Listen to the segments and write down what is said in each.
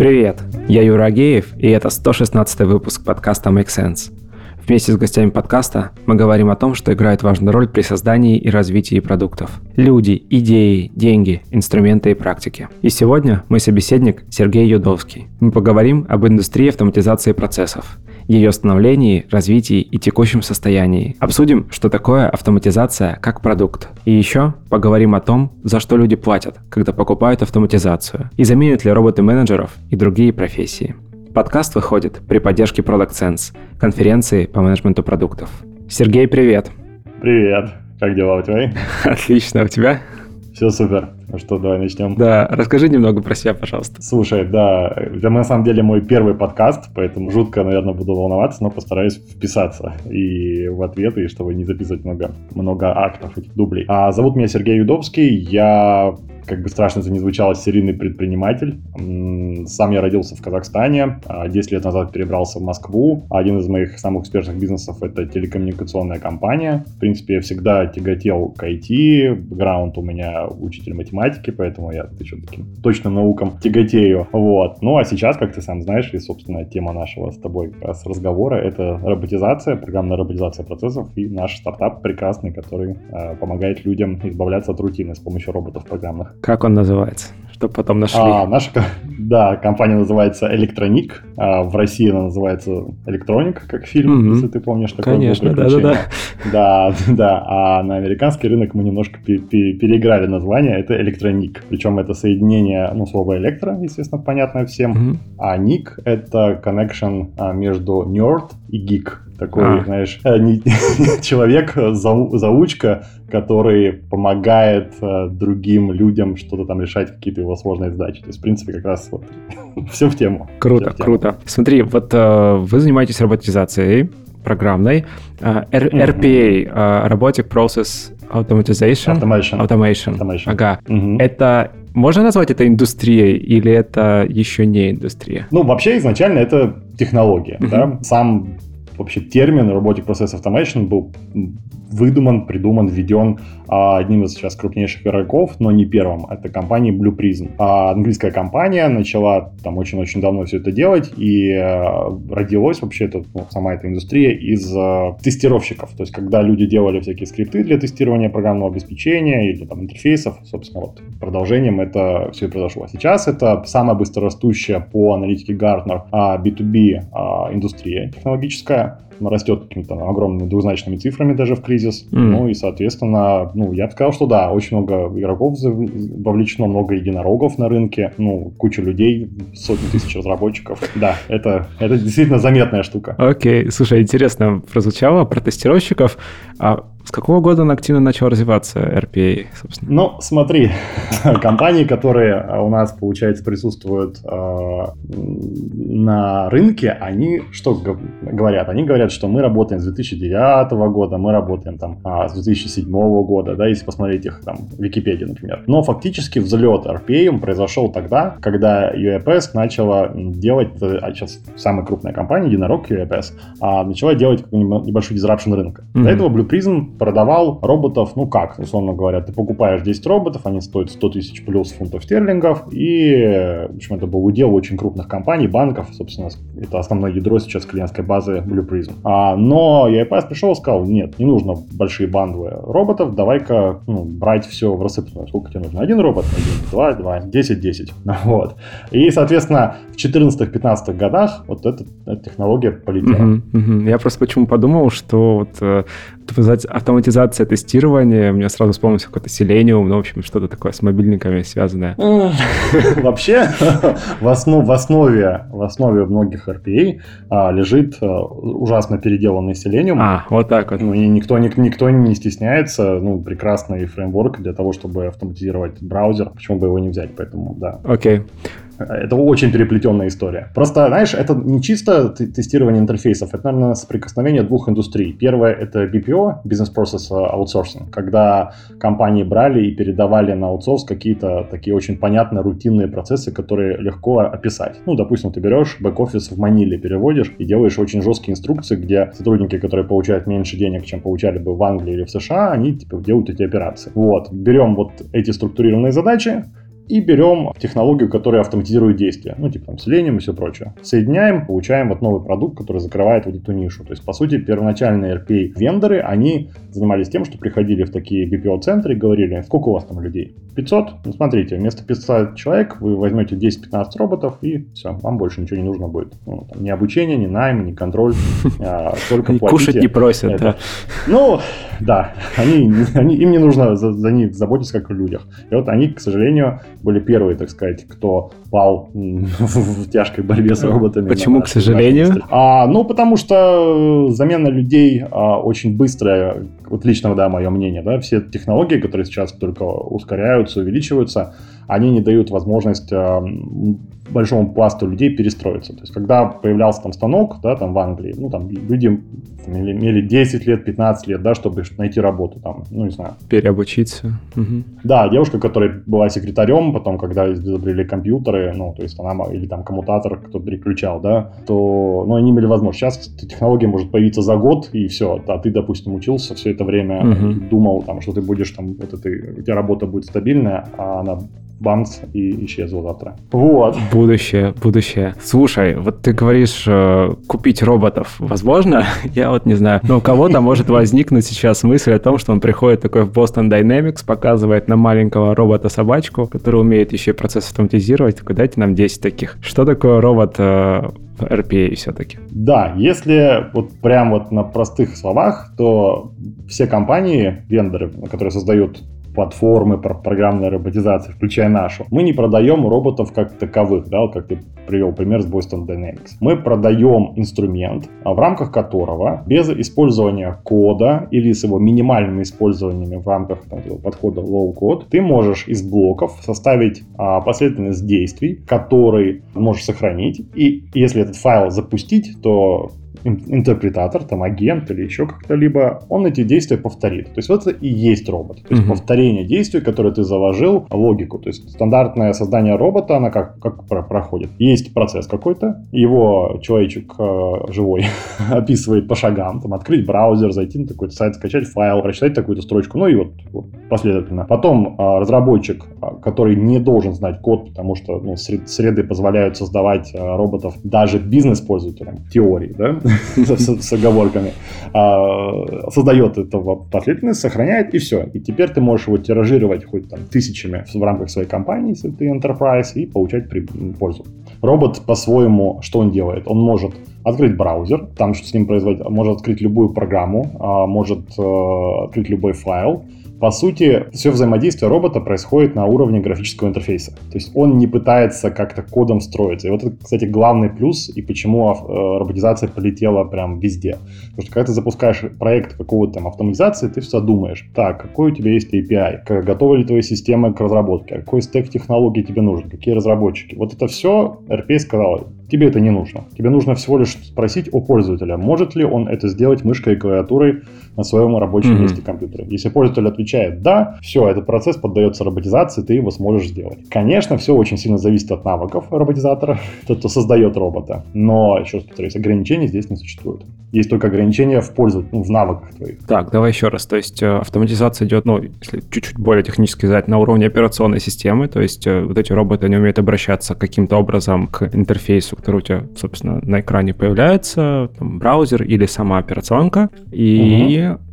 Привет, я Юра Агеев, и это 116 выпуск подкаста Make Sense. Вместе с гостями подкаста мы говорим о том, что играет важную роль при создании и развитии продуктов. Люди, идеи, деньги, инструменты и практики. И сегодня мой собеседник Сергей Юдовский. Мы поговорим об индустрии автоматизации процессов, ее становлении, развитии и текущем состоянии. Обсудим, что такое автоматизация как продукт. И еще поговорим о том, за что люди платят, когда покупают автоматизацию, и заменят ли роботы менеджеров и другие профессии. Подкаст выходит при поддержке Product Sense, конференции по менеджменту продуктов. Сергей, привет! Привет! Как дела у тебя? Отлично, у тебя? Все супер. Ну что, давай начнем. Да, расскажи немного про себя, пожалуйста. Слушай, да, это на самом деле мой первый подкаст, поэтому жутко, наверное, буду волноваться, но постараюсь вписаться и в ответы, и чтобы не записывать много, много актов этих дублей. А зовут меня Сергей Юдовский, я как бы страшно это не звучало, серийный предприниматель. Сам я родился в Казахстане, 10 а лет назад перебрался в Москву. Один из моих самых успешных бизнесов — это телекоммуникационная компания. В принципе, я всегда тяготел к IT, бэкграунд у меня учитель математики, поэтому я еще таким точным наукам тяготею. Вот. Ну, а сейчас, как ты сам знаешь, и, собственно, тема нашего с тобой как раз разговора — это роботизация, программная роботизация процессов и наш стартап прекрасный, который э, помогает людям избавляться от рутины с помощью роботов программных. Как он называется? Что потом нашли? А, наша, да, компания называется Электроник. А в России она называется Электроник, как фильм, mm-hmm. если ты помнишь такой Конечно, да, да, да. Да, да. А на американский рынок мы немножко переиграли название. Это Электроник. Причем это соединение, ну, слова электро, естественно, понятно всем. Mm-hmm. А ник — это connection а, между nerd и geek такой, а. знаешь, э, человек, заучка, который помогает э, другим людям что-то там решать, какие-то его сложные задачи. То есть, в принципе, как раз вот все в тему. Круто, в тему. круто. Смотри, вот э, вы занимаетесь роботизацией программной. Uh, RPA, uh, Robotic Process Automatization. Automation. Automation. Automation. Ага. Mm-hmm. Это можно назвать это индустрией или это еще не индустрия? Ну, вообще изначально это технология. Mm-hmm. Да? Сам вообще термин Robotic Process Automation был выдуман, придуман, введен а, одним из сейчас крупнейших игроков, но не первым. Это компания Blue Prism. А, английская компания начала там очень-очень давно все это делать, и а, родилась вообще это, ну, сама эта индустрия из а, тестировщиков. То есть, когда люди делали всякие скрипты для тестирования программного обеспечения или там интерфейсов, собственно, вот продолжением это все и произошло. Сейчас это самая быстрорастущая по аналитике Gartner а, B2B а, индустрия технологическая растет какими-то огромными двузначными цифрами даже в кризис. Mm. Ну и, соответственно, ну, я бы сказал, что да, очень много игроков вовлечено, много единорогов на рынке, ну, куча людей, сотни тысяч разработчиков. Да, это, это действительно заметная штука. Окей, okay. слушай, интересно прозвучало про тестировщиков. А с какого года он активно начал развиваться, RPA, собственно? Ну, смотри, компании, которые у нас, получается, присутствуют э, на рынке, они что говорят? Они говорят, что мы работаем с 2009 года, мы работаем там а, с 2007 года, да, если посмотреть их там в Википедии, например. Но фактически взлет RPA произошел тогда, когда UAPS начала делать, а сейчас самая крупная компания, единорог UAPS, а, начала делать небольшой disruption рынка. Mm-hmm. До этого Blue Prism продавал роботов, ну как, условно говоря, ты покупаешь 10 роботов, они стоят 100 тысяч плюс фунтов стерлингов, и, в общем, это был удел очень крупных компаний, банков, собственно, это основное ядро сейчас клиентской базы Blue Prism. А, но EIPAS пришел и сказал, нет, не нужно большие бандлы роботов, давай-ка ну, брать все в рассыпную. Сколько тебе нужно? Один робот? Один, два, два, десять, десять. Вот. И, соответственно, в 14-15 годах вот эта, эта технология полетела. Uh-huh, uh-huh. Я просто почему подумал, что вот э, автоматизация тестирования, мне сразу вспомнился какой-то Selenium, ну, в общем, что-то такое с мобильниками связанное. Вообще, в основе, в основе многих RPA а, лежит а, ужасно переделанный Selenium. А, вот так вот. Ну, и никто, никто не стесняется, ну, прекрасный фреймворк для того, чтобы автоматизировать браузер, почему бы его не взять, поэтому, да. Окей. Okay. Это очень переплетенная история. Просто, знаешь, это не чисто тестирование интерфейсов, это, наверное, соприкосновение двух индустрий. Первое — это BPO, Business Process Outsourcing, когда компании брали и передавали на аутсорс какие-то такие очень понятные рутинные процессы, которые легко описать. Ну, допустим, ты берешь бэк-офис в Маниле, переводишь и делаешь очень жесткие инструкции, где сотрудники, которые получают меньше денег, чем получали бы в Англии или в США, они типа делают эти операции. Вот. Берем вот эти структурированные задачи, и берем технологию, которая автоматизирует действия, ну, типа там Selenium и все прочее. Соединяем, получаем вот новый продукт, который закрывает вот эту нишу. То есть, по сути, первоначальные RPA-вендоры, они занимались тем, что приходили в такие BPO-центры и говорили, сколько у вас там людей? 500? Ну, смотрите, вместо 500 человек вы возьмете 10-15 роботов, и все, вам больше ничего не нужно будет. Ну, там, ни обучение, ни найм, ни контроль, а, только платите. Кушать не просят, да. Ну, да, они, они, им не нужно за, за них заботиться, как о людях. И вот они, к сожалению, были первые, так сказать, кто пал в тяжкой борьбе с роботами. Почему, к сожалению? А, ну, потому что замена людей а, очень быстрая, вот лично, да, мое мнение, да, все технологии, которые сейчас только ускоряются, увеличиваются, они не дают возможность а, большому пласту людей перестроиться. То есть, когда появлялся там станок, да, там в Англии, ну, там люди имели, имели 10 лет, 15 лет, да, чтобы найти работу там, ну, не знаю. Переобучиться. Угу. Да, девушка, которая была секретарем, потом, когда изобрели компьютеры, ну, то есть она, или там коммутатор кто-то переключал, да, то, ну, они имели возможность. Сейчас технология может появиться за год, и все, а ты, допустим, учился все это время, угу. думал, там, что ты будешь там, вот это, у тебя работа будет стабильная, а она бамс и исчезла завтра. Вот. Будущее, будущее. Слушай, вот ты говоришь, э, купить роботов возможно? Я вот не знаю. Но у кого-то может возникнуть сейчас мысль о том, что он приходит такой в Boston Dynamics, показывает на маленького робота-собачку, который умеет еще и процесс автоматизировать. Такой, дайте нам 10 таких. Что такое робот э, RPA все-таки. Да, если вот прям вот на простых словах, то все компании, вендоры, которые создают платформы программной роботизации, включая нашу, мы не продаем роботов как таковых, да, вот как ты привел пример с Boston Dynamics. Мы продаем инструмент, а, в рамках которого без использования кода или с его минимальным использованием в рамках там, подхода low-code, ты можешь из блоков составить а, последовательность действий, которые можешь сохранить. И если этот файл запустить, то интерпретатор, там агент или еще как-то либо, он эти действия повторит. То есть вот это и есть робот. То есть uh повторение действий, которые ты заложил, логику. То есть стандартное создание робота, она как, как проходит. Есть процесс какой-то, его человечек э, живой описывает по шагам, там открыть браузер, зайти на такой-то сайт, скачать файл, прочитать такую-то строчку, ну и вот, вот последовательно. Потом э, разработчик, а, который не должен знать код, потому что ну, среды позволяют создавать э, роботов даже бизнес-пользователям, теории, да, с оговорками, а, создает этого последовательность, сохраняет, и все. И теперь ты можешь его тиражировать хоть там тысячами в рамках своей компании, если ты enterprise, и получать пользу. Робот по-своему, что он делает? Он может открыть браузер, там что с ним производить, может открыть любую программу, а, может э, открыть любой файл, по сути, все взаимодействие робота происходит на уровне графического интерфейса. То есть он не пытается как-то кодом строиться. И вот это, кстати, главный плюс, и почему э, роботизация полетела прям везде. Потому что когда ты запускаешь проект какого-то там автоматизации, ты все думаешь, так, какой у тебя есть API, готовы ли твои системы к разработке, какой стек технологий тебе нужен, какие разработчики. Вот это все RPA сказал, тебе это не нужно. Тебе нужно всего лишь спросить у пользователя, может ли он это сделать мышкой и клавиатурой на своем рабочем mm-hmm. месте компьютера. Если пользователь отвечает «да», все, этот процесс поддается роботизации, ты его сможешь сделать. Конечно, все очень сильно зависит от навыков роботизатора, тот, кто создает робота, но, еще раз повторюсь, ограничений здесь не существует. Есть только ограничения в пользу, ну, в навыках твоих. Так, давай еще раз. То есть э, автоматизация идет, ну, если чуть-чуть более технически сказать, на уровне операционной системы, то есть э, вот эти роботы, они умеют обращаться каким-то образом к интерфейсу, который у тебя, собственно, на экране появляется, там, браузер или сама операционка, и угу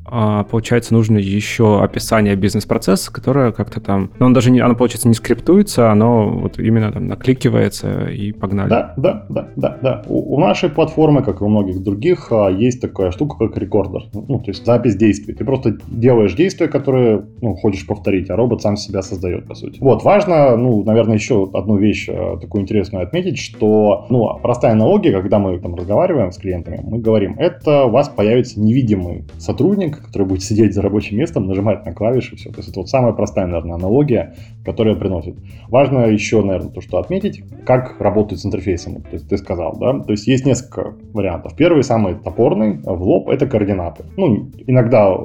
получается, нужно еще описание бизнес-процесса, которое как-то там... Но он даже не... Оно, получается, не скриптуется, оно вот именно там накликивается и погнали. Да, да, да, да, да. У, у нашей платформы, как и у многих других, а, есть такая штука, как рекордер. Ну, то есть запись действий. Ты просто делаешь действия, которые, ну, хочешь повторить, а робот сам себя создает, по сути. Вот, важно, ну, наверное, еще одну вещь а, такую интересную отметить, что, ну, простая аналогия, когда мы там разговариваем с клиентами, мы говорим, это у вас появится невидимый сотрудник, который будет сидеть за рабочим местом, нажимать на клавиши, все. То есть это вот самая простая, наверное, аналогия, которая приносит. Важно еще, наверное, то, что отметить, как работает с интерфейсом. То есть ты сказал, да? То есть есть несколько вариантов. Первый, самый топорный, в лоб, это координаты. Ну, иногда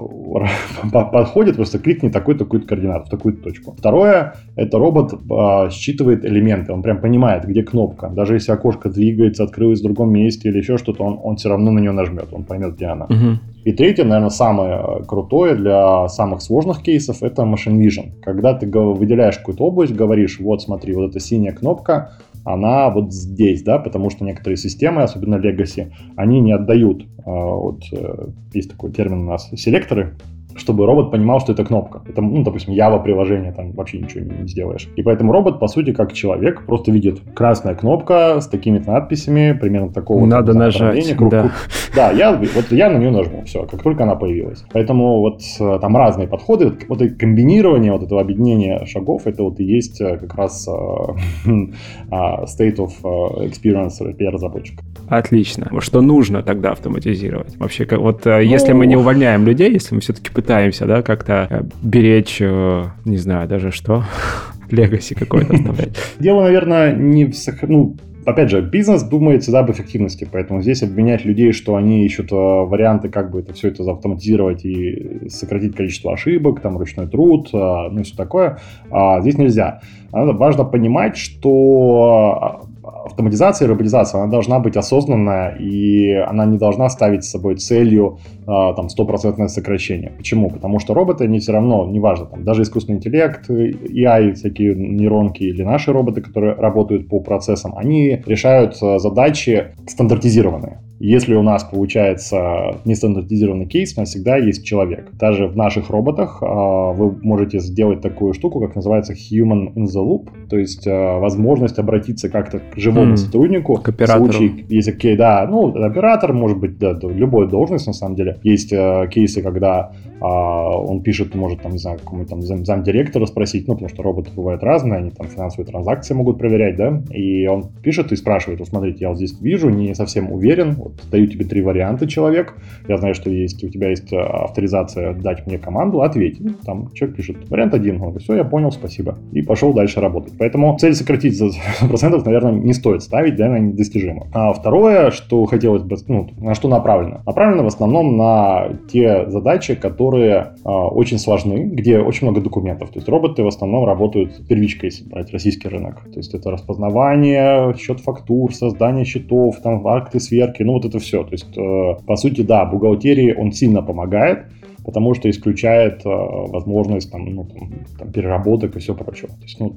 подходит, просто кликни такой-такую координату, в такую-то точку. Второе, это робот а, считывает элементы, он прям понимает, где кнопка. Даже если окошко двигается, открылось в другом месте или еще что-то, он, он все равно на нее нажмет, он поймет, где она. Угу. И третье, наверное, самое крутое для самых сложных кейсов, это Machine Vision. Когда ты выделяешь какую-то область, говоришь, вот смотри, вот эта синяя кнопка, она вот здесь, да, потому что некоторые системы, особенно Legacy, они не отдают, а, вот э, есть такой термин у нас, селекторы, чтобы робот понимал, что это кнопка. Это, ну, допустим, Java приложение, там вообще ничего не, не сделаешь. И поэтому робот, по сути, как человек, просто видит красная кнопка с такими-то надписями, примерно такого. Надо нажать, круг, да. Да, я, вот я на нее нажму, все, как только она появилась. Поэтому вот э, там разные подходы, вот это комбинирование вот этого объединения шагов, это вот и есть э, как раз а, state of э, experience PR-разработчика. Отлично. Что нужно тогда автоматизировать? Вообще, как, вот ну... если мы не увольняем людей, если мы все-таки пытаемся, да, как-то э, беречь, э, не знаю, даже что, легаси какой-то оставлять. Дело, наверное, не в ну, опять же, бизнес думает всегда об эффективности, поэтому здесь обвинять людей, что они ищут э, варианты, как бы это все это автоматизировать и сократить количество ошибок, там, ручной труд, ну и все такое, а здесь нельзя. Важно понимать, что автоматизация и роботизация, она должна быть осознанная, и она не должна ставить с собой целью а, там, стопроцентное сокращение. Почему? Потому что роботы, они все равно, неважно, там, даже искусственный интеллект, AI, всякие нейронки или наши роботы, которые работают по процессам, они решают а, задачи стандартизированные. Если у нас получается нестандартизированный кейс, у нас всегда есть человек. Даже в наших роботах э, вы можете сделать такую штуку, как называется human in the loop, то есть э, возможность обратиться как-то к живому mm, сотруднику. К оператору. В случае, если, okay, да, ну, оператор, может быть, да, любой должность, на самом деле. Есть э, кейсы, когда э, он пишет, может, там, не знаю, какому-то там зам, замдиректора спросить, ну, потому что роботы бывают разные, они там финансовые транзакции могут проверять, да, и он пишет и спрашивает, вот смотрите, я вот здесь вижу, не совсем уверен, вот даю тебе три варианта, человек. Я знаю, что есть, у тебя есть э, авторизация дать мне команду, ответь. Ну, там человек пишет, вариант один. Он говорит, все, я понял, спасибо. И пошел дальше работать. Поэтому цель сократить за процентов, наверное, не стоит ставить, да, она недостижима. А второе, что хотелось бы, ну, на что направлено? Направлено в основном на те задачи, которые э, очень сложны, где очень много документов. То есть роботы в основном работают первичкой, если брать российский рынок. То есть это распознавание, счет фактур, создание счетов, там акты сверки, ну вот это все. То есть, э, по сути, да, бухгалтерии он сильно помогает, потому что исключает э, возможность там, ну, там, там, переработок и все прочее. То есть, ну,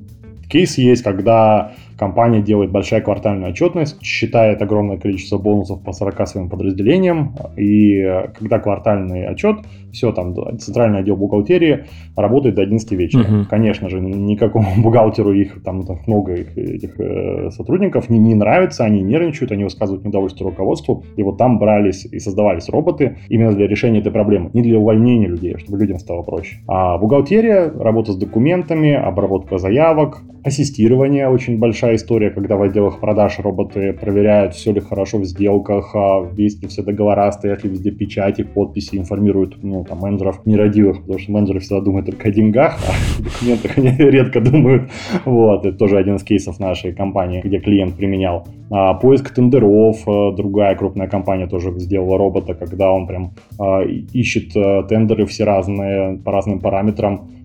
кейс есть, когда компания делает большая квартальная отчетность, считает огромное количество бонусов по 40 своим подразделениям, и э, когда квартальный отчет, все, там, центральный отдел бухгалтерии работает до 11 вечера. Угу. Конечно же, никакому бухгалтеру их, там, там много их, этих э, сотрудников не, не нравится, они нервничают, они высказывают недовольство руководству, и вот там брались и создавались роботы именно для решения этой проблемы, не для увольнения людей, чтобы людям стало проще. А бухгалтерия, работа с документами, обработка заявок, ассистирование очень большая история, когда в отделах продаж роботы проверяют, все ли хорошо в сделках, а есть ли все договора, стоят ли везде печати, подписи, информируют ну, там, менеджеров нерадивых, потому что менеджеры всегда думают только о деньгах, а о документах они редко думают. Вот, это тоже один из кейсов нашей компании, где клиент применял. А, поиск тендеров, а, другая крупная компания тоже сделала робота, когда он прям а, ищет а, тендеры все разные, по разным параметрам, Э,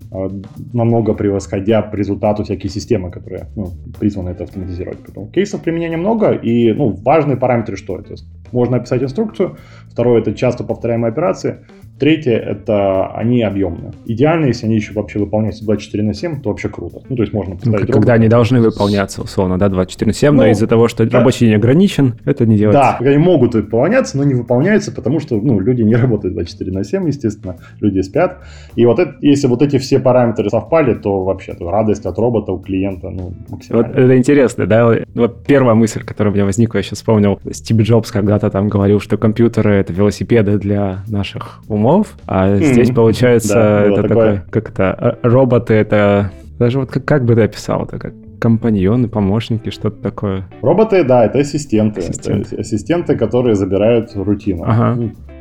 намного превосходя по результату всякие системы, которые ну, призваны это автоматизировать. Поэтому кейсов применения много, и ну, важные параметры что это? Можно описать инструкцию. Второе – это часто повторяемые операции. Третье – это они объемные. Идеально, если они еще вообще выполняются 24 на 7, то вообще круто. Ну, то есть можно поставить ну, Когда они должны выполняться, условно, да, 24 на 7, ну, но из-за того, что да. рабочий день ограничен, это не делается. Да, они могут выполняться, но не выполняются, потому что, ну, люди не работают 24 на 7, естественно, люди спят. И вот это, если вот эти все параметры совпали, то вообще то радость от робота у клиента, ну, максимально. Вот это интересно, да? Вот первая мысль, которая у меня возникла, я сейчас вспомнил, Стив Джобс когда-то там говорил, что компьютеры — это велосипеды для наших умов, умов, а mm-hmm. здесь получается да, это такое, как это, роботы это, даже вот как, как бы ты описал это, как компаньоны, помощники, что-то такое. Роботы, да, это ассистенты. ассистенты. Это ассистенты, которые забирают рутину. Ага.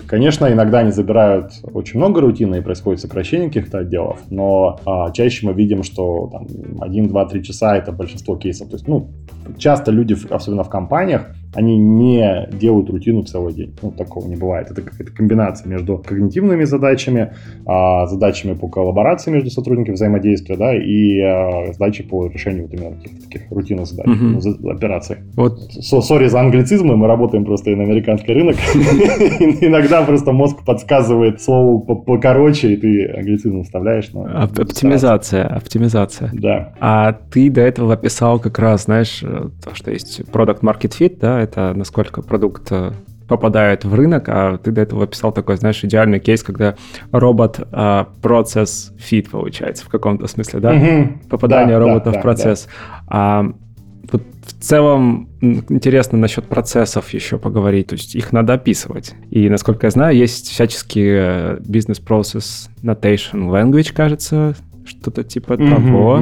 Конечно, иногда они забирают очень много рутины и происходит сокращение каких-то отделов, но а, чаще мы видим, что там 1, 2, 3 часа это большинство кейсов. То есть, ну, часто люди, особенно в компаниях, Они не делают рутину целый день. Ну, такого не бывает. Это какая-то комбинация между когнитивными задачами, а, задачами по коллаборации между сотрудниками взаимодействия, да, и а, задачи по решению вот именно таких, таких рутинных задач, mm-hmm. ну, операций. Вот. Сори за англицизмы, мы работаем просто и на американский рынок. Иногда просто мозг подсказывает слово покороче, и ты англицизм вставляешь. Оптимизация, оптимизация. Да. А ты до этого описал как раз, знаешь, э, то, что есть product market fit, да, это насколько продукт э, попадает в рынок, а ты до этого описал такой, знаешь, идеальный кейс, когда робот а, process fit получается в каком-то смысле, да? Угу. Попадание да, робота да, в процесс. Да. А вот в целом интересно насчет процессов еще поговорить, то есть их надо описывать. И, насколько я знаю, есть всяческие business process notation language, кажется, что-то типа mm-hmm. того.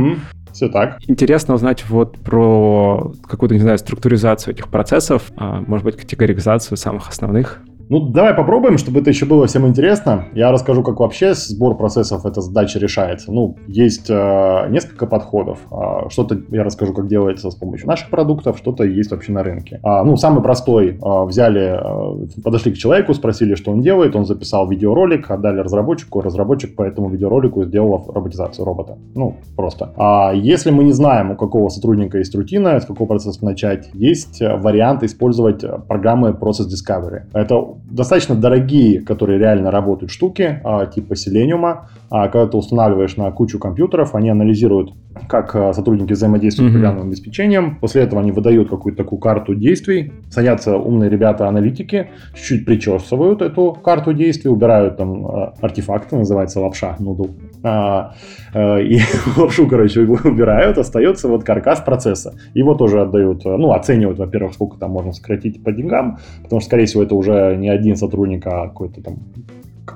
Все так. Интересно узнать вот про какую-то, не знаю, структуризацию этих процессов, а, может быть, категоризацию самых основных. Ну, давай попробуем, чтобы это еще было всем интересно. Я расскажу, как вообще сбор процессов эта задача решается. Ну, есть э, несколько подходов. Э, что-то я расскажу, как делается с помощью наших продуктов, что-то есть вообще на рынке. А, ну, самый простой. Э, взяли, э, подошли к человеку, спросили, что он делает. Он записал видеоролик, отдали разработчику. Разработчик по этому видеоролику сделал роботизацию робота. Ну, просто. А если мы не знаем, у какого сотрудника есть рутина, с какого процесса начать, есть вариант использовать программы Process Discovery. Это достаточно дорогие, которые реально работают штуки, а, типа Selenium. А, когда ты устанавливаешь на кучу компьютеров, они анализируют, как а, сотрудники взаимодействуют mm-hmm. с программным обеспечением. После этого они выдают какую-то такую карту действий. Садятся умные ребята-аналитики, чуть-чуть причесывают эту карту действий, убирают там артефакты, называется лапша, нудл. И лапшу, короче, убирают, остается вот каркас процесса. Его тоже отдают, ну, оценивают, во-первых, сколько там можно сократить по деньгам, потому что, скорее всего, это уже не один сотрудник, а какой-то там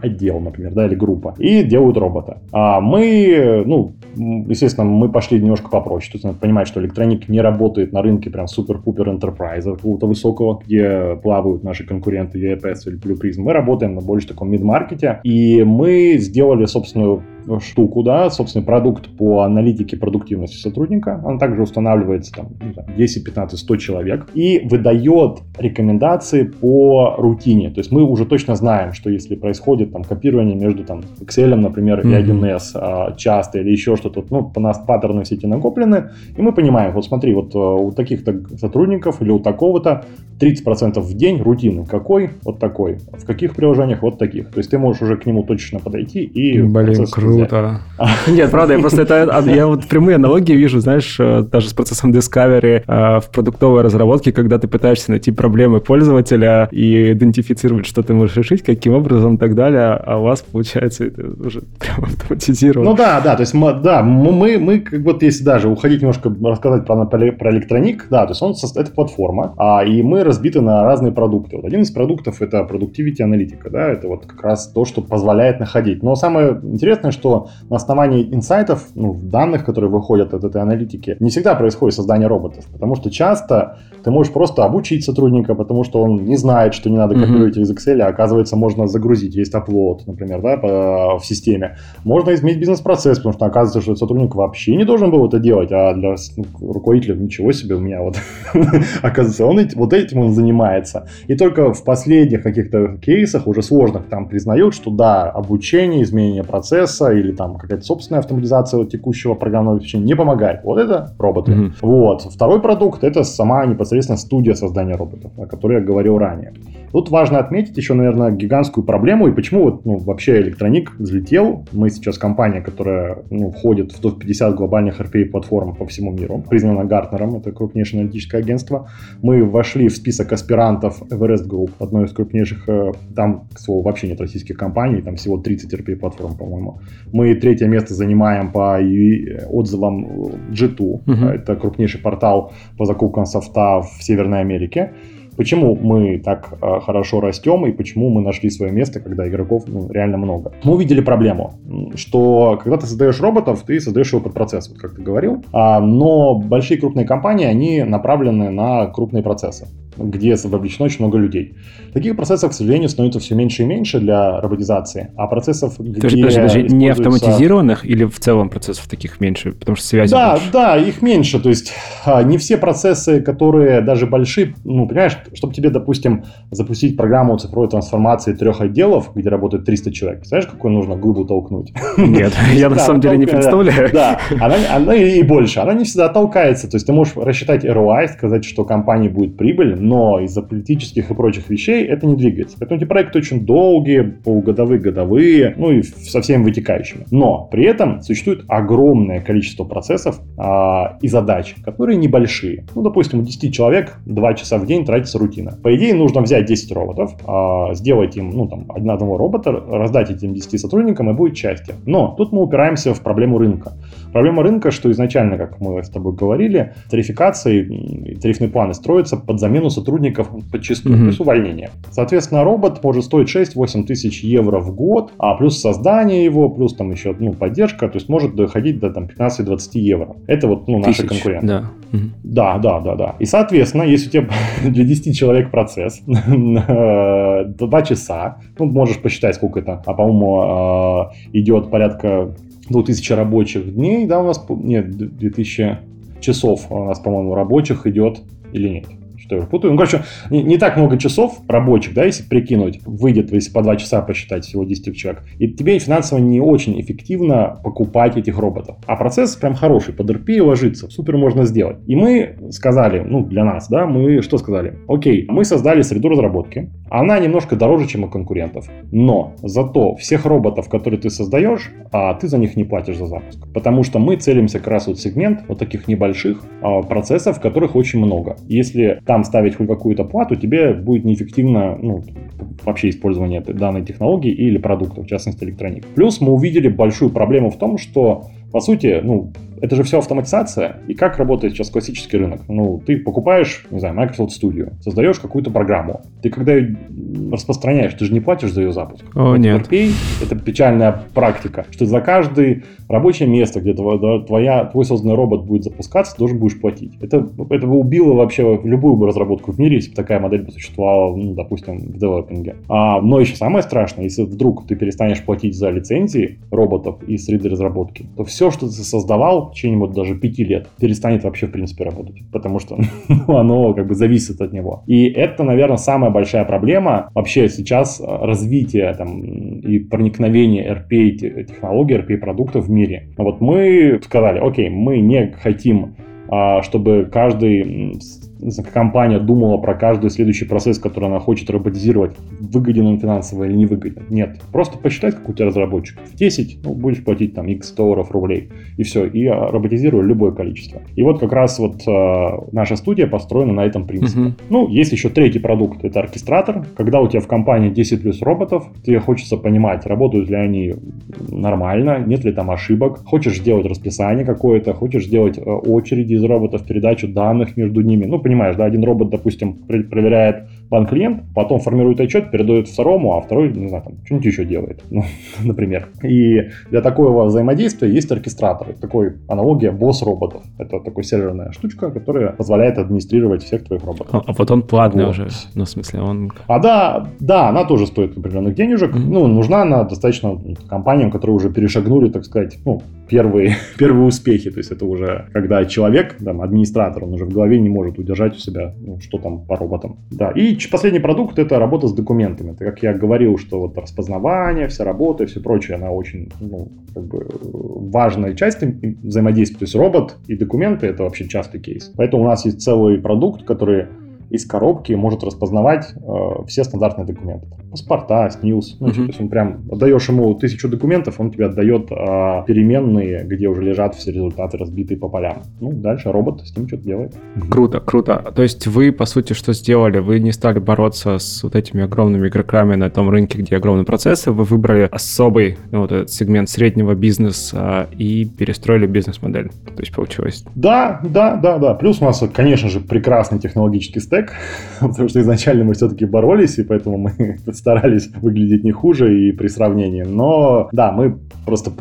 отдел, например, да, или группа, и делают робота. А мы, ну, естественно, мы пошли немножко попроще. То есть надо понимать, что электроник не работает на рынке прям супер-пупер enterprise какого-то высокого, где плавают наши конкуренты EPS или Blue Prism. Мы работаем на больше таком мид-маркете, и мы сделали собственную штуку, да, собственный продукт по аналитике продуктивности сотрудника. Он также устанавливается там 10, 15, 100 человек и выдает рекомендации по рутине. То есть мы уже точно знаем, что если происходит там копирование между там Excel, например, mm-hmm. и 1С а, часто или еще что-то, ну, по нас паттерны все эти накоплены, и мы понимаем, вот смотри, вот а, у таких-то сотрудников или у такого-то 30% в день рутины. Какой? Вот такой. В каких приложениях? Вот таких. То есть ты можешь уже к нему точно подойти и... Блин, круто. Нет, правда, я просто это... Я вот прямые аналогии вижу, знаешь, э, даже с процессом Discovery э, в продуктовой разработке, когда ты пытаешься найти проблемы пользователя и идентифицировать, что ты можешь решить, каким образом и так далее, а у вас получается это уже прям автоматизировано. Ну да, да, то есть мы, да, мы, мы как вот если даже уходить немножко рассказать про, про электроник, да, то есть он, это платформа, а, и мы разбиты на разные продукты. Вот один из продуктов это продуктивити аналитика, да, это вот как раз то, что позволяет находить. Но самое интересное, что на основании инсайтов, ну, данных, которые выходят от этой аналитики, не всегда происходит создание роботов, потому что часто ты можешь просто обучить сотрудника, потому что он не знает, что не надо копировать mm-hmm. из Excel, а оказывается можно загрузить, есть upload, например, да, по, в системе. Можно изменить бизнес-процесс, потому что оказывается, что сотрудник вообще не должен был это делать, а для ну, руководителя ничего себе у меня вот оказывается, он вот этим он занимается. И только в последних каких-то кейсах, уже сложных, там признают, что да, обучение, изменение процесса или там какая-то собственная автоматизация текущего программного обеспечения не помогает. Вот это роботы. Mm-hmm. Вот. Второй продукт это сама непосредственно студия создания роботов, о которой я говорил ранее. Тут важно отметить еще, наверное, гигантскую проблему и почему вот, ну, вообще электроник взлетел. Мы сейчас компания, которая ну, входит в топ-50 глобальных RPA-платформ по всему миру, признана Гартнером, это крупнейшее аналитическое агентство. Мы вошли в список аспирантов Everest Group, одной из крупнейших, э, там, к слову, вообще нет российских компаний, там всего 30 RPA-платформ, по-моему. Мы третье место занимаем по отзывам G2, uh-huh. это крупнейший портал по закупкам софта в Северной Америке. Почему мы так э, хорошо растем и почему мы нашли свое место, когда игроков ну, реально много? Мы увидели проблему, что когда ты создаешь роботов, ты создаешь его под процесс, вот как ты говорил, а, но большие крупные компании, они направлены на крупные процессы. где вовлечено очень много людей. Таких процессов, к сожалению, становится все меньше и меньше для роботизации, а процессов, где Подожди, подожди, подожди. не автоматизированных или в целом процессов таких меньше, потому что связи Да, больше? да, их меньше, то есть а, не все процессы, которые даже большие, ну, понимаешь, чтобы тебе, допустим, запустить программу цифровой трансформации трех отделов, где работает 300 человек, знаешь, какую нужно глыбу толкнуть? Нет, я на самом деле не представляю. Да, она и больше, она не всегда толкается, то есть ты можешь рассчитать ROI, сказать, что компании будет прибыль, но из-за политических и прочих вещей это не двигается. Поэтому эти проекты очень долгие, полугодовые, годовые, ну и со всеми вытекающими. Но при этом существует огромное количество процессов а, и задач, которые небольшие. Ну, допустим, у 10 человек 2 часа в день тратится рутина. По идее, нужно взять 10 роботов, а, сделать им, ну, там, одного робота, раздать этим 10 сотрудникам, и будет счастье. Но тут мы упираемся в проблему рынка. Проблема рынка, что изначально, как мы с тобой говорили, тарификации, тарифные планы строятся под замену сотрудников подчастую, mm-hmm. есть увольнение. Соответственно, робот может стоить 6-8 тысяч евро в год, а плюс создание его, плюс там еще ну, поддержка, то есть может доходить до там, 15-20 евро. Это вот ну, наши Тысяч, конкуренты. Да. да, да, да, да. И соответственно, если у тебя для 10 человек процесс. 2 часа, ну, можешь посчитать, сколько это, а по-моему, а, идет порядка 2000 рабочих дней, да, у нас, нет, 2000 часов у нас, по-моему, рабочих идет или нет? Что я путаю. Ну, короче, не, не так много часов рабочих, да, если прикинуть, выйдет, если по 2 часа посчитать всего 10 человек, и тебе финансово не очень эффективно покупать этих роботов. А процесс прям хороший, под RP ложится, супер можно сделать. И мы сказали, ну, для нас, да, мы что сказали? Окей, мы создали среду разработки, она немножко дороже, чем у конкурентов, но зато всех роботов, которые ты создаешь, а ты за них не платишь за запуск. Потому что мы целимся как раз вот сегмент вот таких небольших а, процессов, которых очень много. Если там ставить хоть какую-то плату, тебе будет неэффективно ну, вообще использование данной технологии или продукта, в частности электроники. Плюс мы увидели большую проблему в том, что по сути, ну, это же все автоматизация. И как работает сейчас классический рынок? Ну, ты покупаешь, не знаю, Microsoft Studio, создаешь какую-то программу. Ты когда ее распространяешь, ты же не платишь за ее запуск. О, нет. Pay — это печальная практика, что за каждое рабочее место, где твоя, твой созданный робот будет запускаться, должен будешь платить. Это, это бы убило вообще любую бы разработку в мире, если бы такая модель бы существовала, ну, допустим, в девелопинге. А, но еще самое страшное, если вдруг ты перестанешь платить за лицензии роботов и среды разработки, то все, что ты создавал, в течение вот даже пяти лет перестанет вообще в принципе работать, потому что ну, оно как бы зависит от него. И это, наверное, самая большая проблема вообще сейчас э, развития там, и проникновения RPA технологий, RPA продуктов в мире. Вот мы сказали, окей, мы не хотим а, чтобы каждый компания думала про каждый следующий процесс, который она хочет роботизировать, выгоден он финансово или не выгоден. Нет. Просто посчитай, как у тебя разработчик. В 10 ну, будешь платить там x долларов, рублей. И все. И а, роботизируй любое количество. И вот как раз вот э, наша студия построена на этом принципе. Uh-huh. Ну, есть еще третий продукт. Это оркестратор. Когда у тебя в компании 10 плюс роботов, тебе хочется понимать, работают ли они нормально, нет ли там ошибок. Хочешь сделать расписание какое-то, хочешь сделать э, очереди из роботов, передачу данных между ними. Ну, понимаешь, да, один робот, допустим, проверяет банк-клиент, потом формирует отчет, передает второму, а второй, не знаю, там, что-нибудь еще делает, ну, например. И для такого взаимодействия есть оркестратор, такой аналогия босс-роботов. Это такой серверная штучка, которая позволяет администрировать всех твоих роботов. А, а вот он платный вот. уже, ну, в смысле, он... А да, да, она тоже стоит определенных денежек. Mm-hmm. Ну, нужна она достаточно компаниям, которые уже перешагнули, так сказать, ну, первые, первые успехи. То есть это уже, когда человек, там, администратор, он уже в голове не может удержать у себя, ну, что там по роботам. Да, и последний продукт это работа с документами. Это, как я говорил, что вот распознавание, вся работа и все прочее, она очень ну, как бы важная часть взаимодействия. То есть робот и документы это вообще частый кейс. Поэтому у нас есть целый продукт, который из коробки может распознавать э, все стандартные документы. Паспорта, СНИЛС. Ну, uh-huh. То есть он прям отдаешь ему тысячу документов, он тебе отдает э, переменные, где уже лежат все результаты, разбитые по полям. Ну, дальше робот с ним что-то делает. Круто, круто. То есть вы, по сути, что сделали? Вы не стали бороться с вот этими огромными игроками на том рынке, где огромные процессы, вы выбрали особый ну, вот этот сегмент среднего бизнеса и перестроили бизнес-модель. То есть получилось. Да, да, да, да. Плюс у нас, конечно же, прекрасный технологический стек, человек, потому что изначально мы все-таки боролись, и поэтому мы старались выглядеть не хуже и при сравнении. Но да, мы просто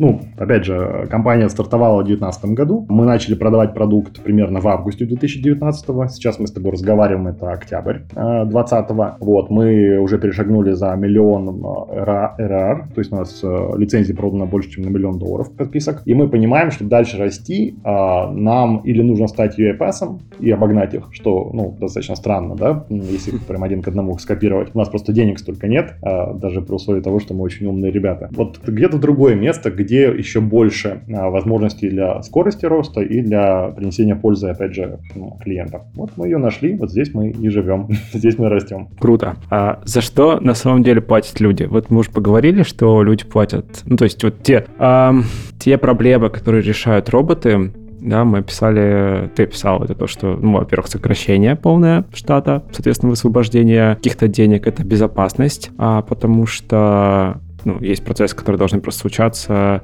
ну, опять же, компания стартовала в 2019 году. Мы начали продавать продукт примерно в августе 2019. Сейчас мы с тобой разговариваем, это октябрь 2020. Вот, мы уже перешагнули за миллион РР, то есть у нас лицензий продано больше, чем на миллион долларов подписок. И мы понимаем, что дальше расти нам или нужно стать UAPS и обогнать их, что, ну, достаточно странно, да, если прям один к одному скопировать. У нас просто денег столько нет, даже при условии того, что мы очень умные ребята. Вот где-то другое место, где еще больше а, возможностей для скорости роста и для принесения пользы, опять же, ну, клиентам. Вот мы ее нашли, вот здесь мы и живем, здесь мы растем. Круто. А за что на самом деле платят люди? Вот мы уже поговорили, что люди платят, ну то есть вот те, э, те проблемы, которые решают роботы, да, мы писали, ты писал, это то, что, ну, во-первых, сокращение полное штата, соответственно, высвобождение каких-то денег, это безопасность, а потому что ну, есть процессы, которые должны просто случаться,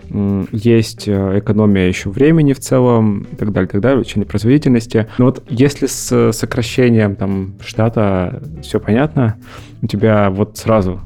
есть э, экономия еще времени в целом и так далее, и так далее, увеличение производительности. Но вот если с сокращением там штата все понятно, у тебя вот сразу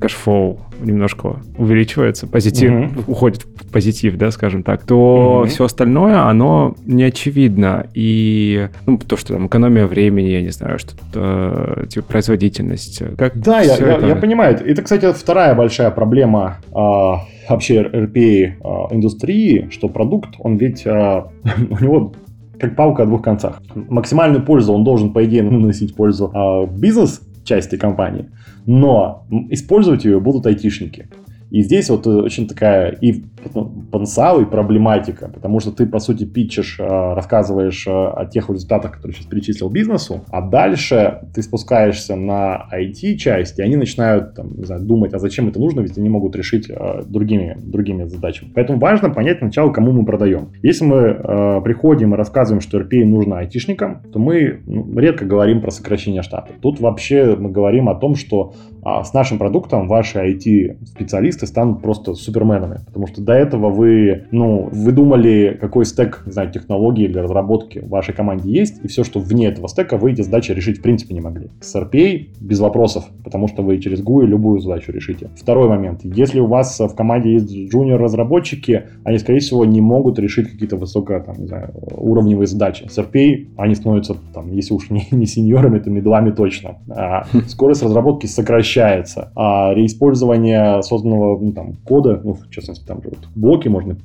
cash flow немножко увеличивается, позитив mm-hmm. уходит в позитив, да, скажем так, то mm-hmm. все остальное, оно не очевидно. И ну, то, что там экономия времени, я не знаю, что-то типа производительность. Как да, я, это... я, понимаю. Это, кстати, вторая большая проблема а, вообще RPA а, индустрии, что продукт, он ведь а, у него как палка о двух концах. Максимальную пользу он должен, по идее, наносить пользу а, бизнес части компании, но использовать ее будут айтишники. И здесь вот очень такая и потенциал, и проблематика, потому что ты, по сути, питчешь, э, рассказываешь э, о тех результатах, которые сейчас перечислил бизнесу, а дальше ты спускаешься на IT-часть, и они начинают там, не знаю, думать, а зачем это нужно, ведь они могут решить э, другими, другими задачами. Поэтому важно понять сначала, кому мы продаем. Если мы приходим и рассказываем, что RPA нужно айтишникам, то мы ну, редко говорим про сокращение штата. Тут вообще мы говорим о том, что а с нашим продуктом ваши IT-специалисты станут просто суперменами, потому что до этого вы, ну, вы думали, какой стек, не знаю, технологии или разработки в вашей команде есть, и все, что вне этого стека, вы эти задачи решить в принципе не могли. С RPA без вопросов, потому что вы через GUI любую задачу решите. Второй момент. Если у вас в команде есть джуниор-разработчики, они, скорее всего, не могут решить какие-то высоко, там, не знаю, уровневые задачи. С RPA они становятся, там, если уж не, не сеньорами, то медлами точно. А скорость разработки сокращается, а реиспользование созданного ну, там, кода, ну, в частности, там же вот блоки можно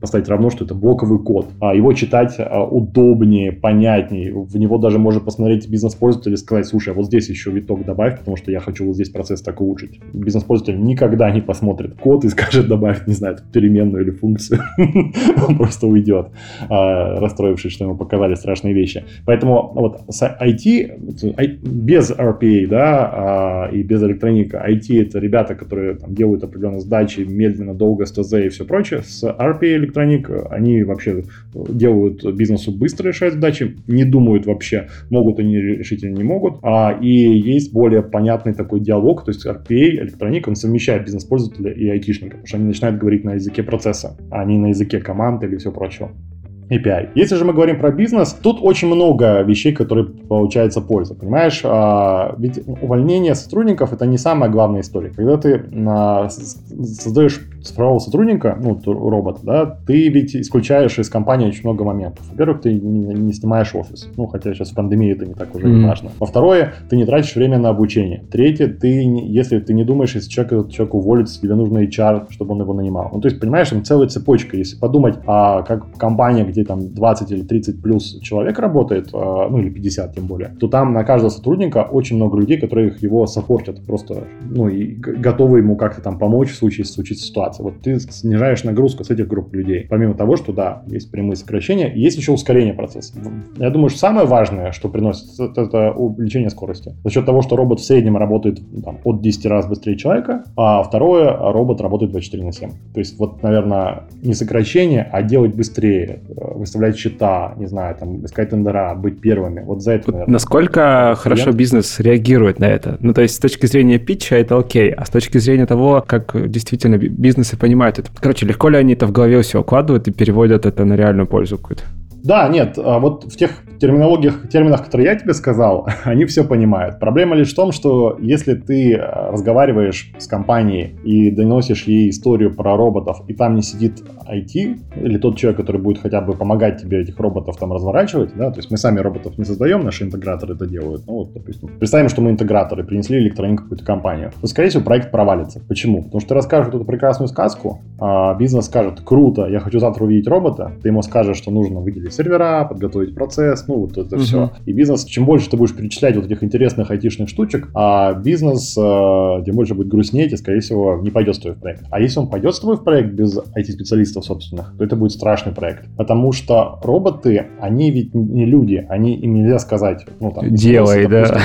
поставить равно, что это блоковый код, а его читать а, удобнее, понятнее, в него даже может посмотреть бизнес-пользователь и сказать, слушай, а вот здесь еще виток добавь, потому что я хочу вот здесь процесс так улучшить. Бизнес-пользователь никогда не посмотрит код и скажет добавить, не знаю, переменную или функцию. Он просто уйдет, а, расстроившись, что ему показали страшные вещи. Поэтому вот с IT, без RPA, да, а, и без электроника. IT это ребята, которые там, делают определенные задачи медленно, долго, с ТЗ и все прочее. С RPA электроник они вообще делают бизнесу быстро решать задачи, не думают вообще, могут они решить или не могут. А, и есть более понятный такой диалог, то есть RPA электроник, он совмещает бизнес-пользователя и айтишника, потому что они начинают говорить на языке процесса, а не на языке команд или все прочего. API. Если же мы говорим про бизнес, тут очень много вещей, которые получается польза. Понимаешь, а, ведь увольнение сотрудников это не самая главная история. Когда ты а, создаешь цифрового сотрудника, ну, робота, да, ты ведь исключаешь из компании очень много моментов. Во-первых, ты не, не снимаешь офис. Ну, хотя сейчас в пандемии это не так уже mm-hmm. важно. Во-второе, ты не тратишь время на обучение. Третье, ты, если ты не думаешь, если человек, этот человек уволится, тебе нужно HR, чтобы он его нанимал. Ну, то есть, понимаешь, там целая цепочка. Если подумать, а как компания, где там 20 или 30 плюс человек работает, а, ну, или 50 тем более, то там на каждого сотрудника очень много людей, которые его саппортят просто, ну, и готовы ему как-то там помочь в случае случится ситуация ситуации. Вот ты снижаешь нагрузку с этих групп людей. Помимо того, что да, есть прямые сокращения, есть еще ускорение процесса. Я думаю, что самое важное, что приносит, это, увеличение скорости. За счет того, что робот в среднем работает там, от 10 раз быстрее человека, а второе, робот работает 24 на 7. То есть вот, наверное, не сокращение, а делать быстрее, э, выставлять счета, не знаю, там, искать тендера, быть первыми. Вот за это, наверное. Насколько хорошо бизнес реагирует на это? Ну, то есть с точки зрения питча это окей, а с точки зрения того, как действительно бизнес бизнесы понимают это. Короче, легко ли они это в голове все укладывают и переводят это на реальную пользу какую-то? Да, нет, а вот в тех терминологиях, терминах, которые я тебе сказал, они все понимают. Проблема лишь в том, что если ты э, разговариваешь с компанией и доносишь ей историю про роботов, и там не сидит IT, или тот человек, который будет хотя бы помогать тебе этих роботов там разворачивать, да, то есть мы сами роботов не создаем, наши интеграторы это делают. Ну вот, допустим, представим, что мы интеграторы, принесли электронику какую-то компанию, то, скорее всего, проект провалится. Почему? Потому что ты расскажешь эту прекрасную сказку, а бизнес скажет, круто, я хочу завтра увидеть робота, ты ему скажешь, что нужно выделить сервера, подготовить процесс, ну вот это угу. все. И бизнес, чем больше ты будешь перечислять вот этих интересных айтишных штучек, а бизнес, э, тем больше будет грустнеть и, скорее всего, не пойдет с тобой в проект. А если он пойдет с тобой в проект без IT-специалистов собственных, то это будет страшный проект. Потому что роботы, они ведь не люди, они им нельзя сказать, ну там... Делай, да.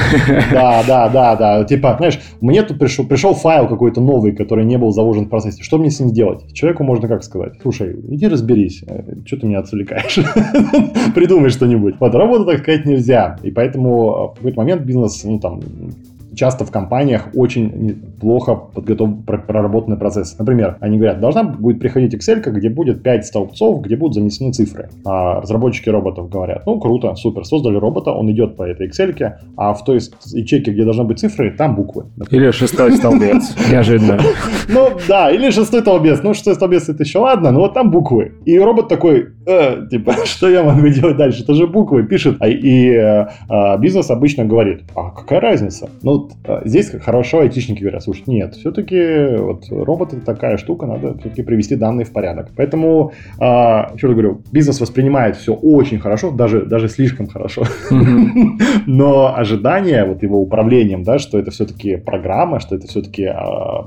Да, да, да, да. Типа, знаешь, мне тут пришел, пришел файл какой-то новый, который не был заложен в процессе. Что мне с ним делать? Человеку можно как сказать? Слушай, иди разберись, э, что ты меня отвлекаешь? Придумай что-нибудь. Вот, работу так сказать нельзя. И поэтому в какой-то момент бизнес, ну там, часто в компаниях очень плохо подготовлены проработанный процесс. Например, они говорят, должна будет приходить Excel, где будет 5 столбцов, где будут занесены цифры. А разработчики роботов говорят, ну круто, супер, создали робота, он идет по этой Excel, а в той ячейке, где должны быть цифры, там буквы. Например. Или шестой столбец, неожиданно. Ну да, или шестой столбец. Ну шестой столбец это еще ладно, но вот там буквы. И робот такой, э, типа, что я могу делать дальше? Это же буквы, пишет. А, и э, а, бизнес обычно говорит, а какая разница? Ну Э, здесь хорошо айтишники говорят, слушай, нет, все-таки вот роботы такая штука, надо все-таки привести данные в порядок. Поэтому, э, еще раз говорю, бизнес воспринимает все очень хорошо, даже, даже слишком хорошо. Но ожидание вот его управлением, да, что это все-таки программа, что это все-таки э,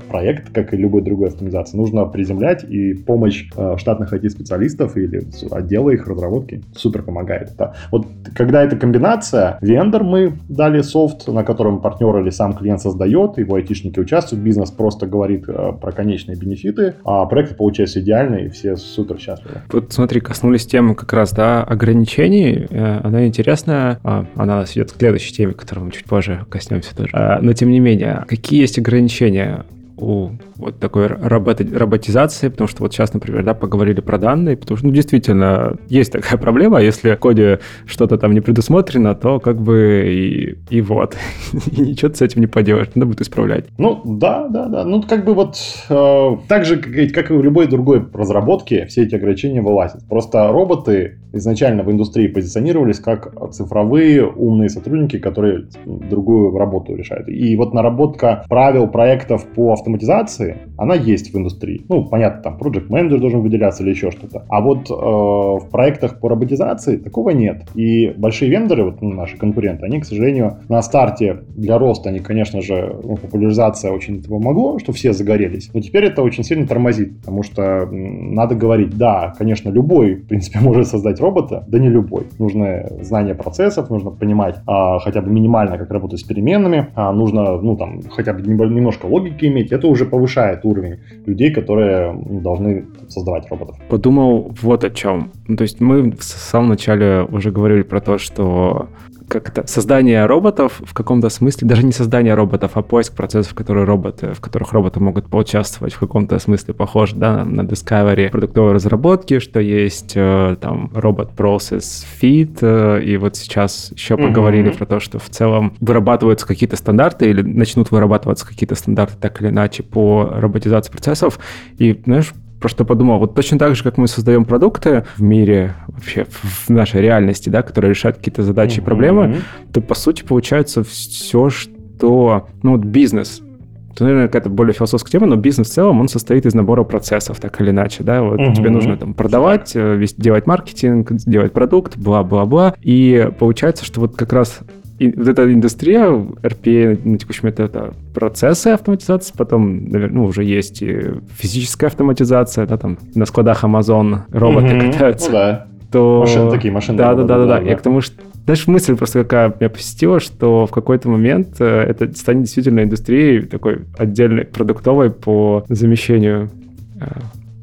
проект, как и любой другой автоматизации, нужно приземлять, и помощь э, штатных IT-специалистов или отдела их разработки супер помогает. Да. Вот когда эта комбинация, вендор мы дали софт, на котором партнер или сам клиент создает, его айтишники участвуют, бизнес просто говорит э, про конечные бенефиты, а проекты получаются идеальные, и все супер счастливы. Вот смотри, коснулись темы как раз, да, ограничений. Э, она интересная, а, она нас идет к следующей теме, к которой мы чуть позже коснемся тоже. А, но тем не менее, какие есть ограничения у вот такой роботи роботизации, потому что вот сейчас, например, да, поговорили про данные, потому что, ну, действительно, есть такая проблема, если в коде что-то там не предусмотрено, то как бы и, и вот, и ничего ты с этим не поделаешь, надо будет исправлять. Ну, да, да, да, ну, как бы вот э, так же, как, как и у любой другой разработки, все эти ограничения вылазят. Просто роботы изначально в индустрии позиционировались как цифровые умные сотрудники, которые другую работу решают. И вот наработка правил проектов по автоматизации, она есть в индустрии. Ну, понятно, там project менеджер должен выделяться или еще что-то. А вот э, в проектах по роботизации такого нет. И большие вендоры, вот наши конкуренты, они, к сожалению, на старте для роста, они, конечно же, ну, популяризация очень это помогло, что все загорелись. Но теперь это очень сильно тормозит, потому что надо говорить, да, конечно, любой, в принципе, может создать робота, да не любой. Нужно знание процессов, нужно понимать а, хотя бы минимально, как работать с переменными, а, нужно, ну, там, хотя бы немножко логики иметь, это уже повышает уровень людей, которые должны создавать роботов. Подумал вот о чем. Ну, то есть мы в самом начале уже говорили про то, что как это, создание роботов в каком-то смысле, даже не создание роботов, а поиск процессов, которые роботы, в которых роботы могут поучаствовать в каком-то смысле похож да, на Discovery продуктовой разработки, что есть э, там робот Process Feed, э, и вот сейчас еще mm-hmm. поговорили про то, что в целом вырабатываются какие-то стандарты или начнут вырабатываться какие-то стандарты так или иначе по роботизации процессов, и, знаешь, про что подумал. Вот точно так же, как мы создаем продукты в мире, вообще в нашей реальности, да, которые решают какие-то задачи и проблемы, то по сути получается все, что, ну вот бизнес, это, наверное, какая-то более философская тема, но бизнес в целом, он состоит из набора процессов, так или иначе, да, вот угу. тебе нужно там продавать, э, делать маркетинг, делать продукт, бла-бла-бла, и получается, что вот как раз и вот эта индустрия, RPA на текущий момент это процессы автоматизации, потом, наверное, ну, уже есть и физическая автоматизация, да, там на складах Amazon роботы mm-hmm. катаются. Ну, да. То... Машины такие, машины. Да, да, да, да, да. Я к тому, что знаешь, мысль просто какая меня посетила, что в какой-то момент э, это станет действительно индустрией такой отдельной, продуктовой по замещению э,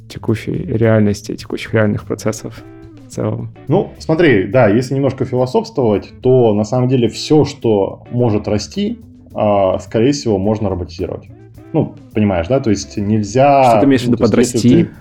текущей реальности, текущих реальных процессов целом. Ну, смотри, да, если немножко философствовать, то на самом деле все, что может расти, а, скорее всего, можно роботизировать. Ну, понимаешь, да? То есть нельзя... Что ты имеешь в виду ну,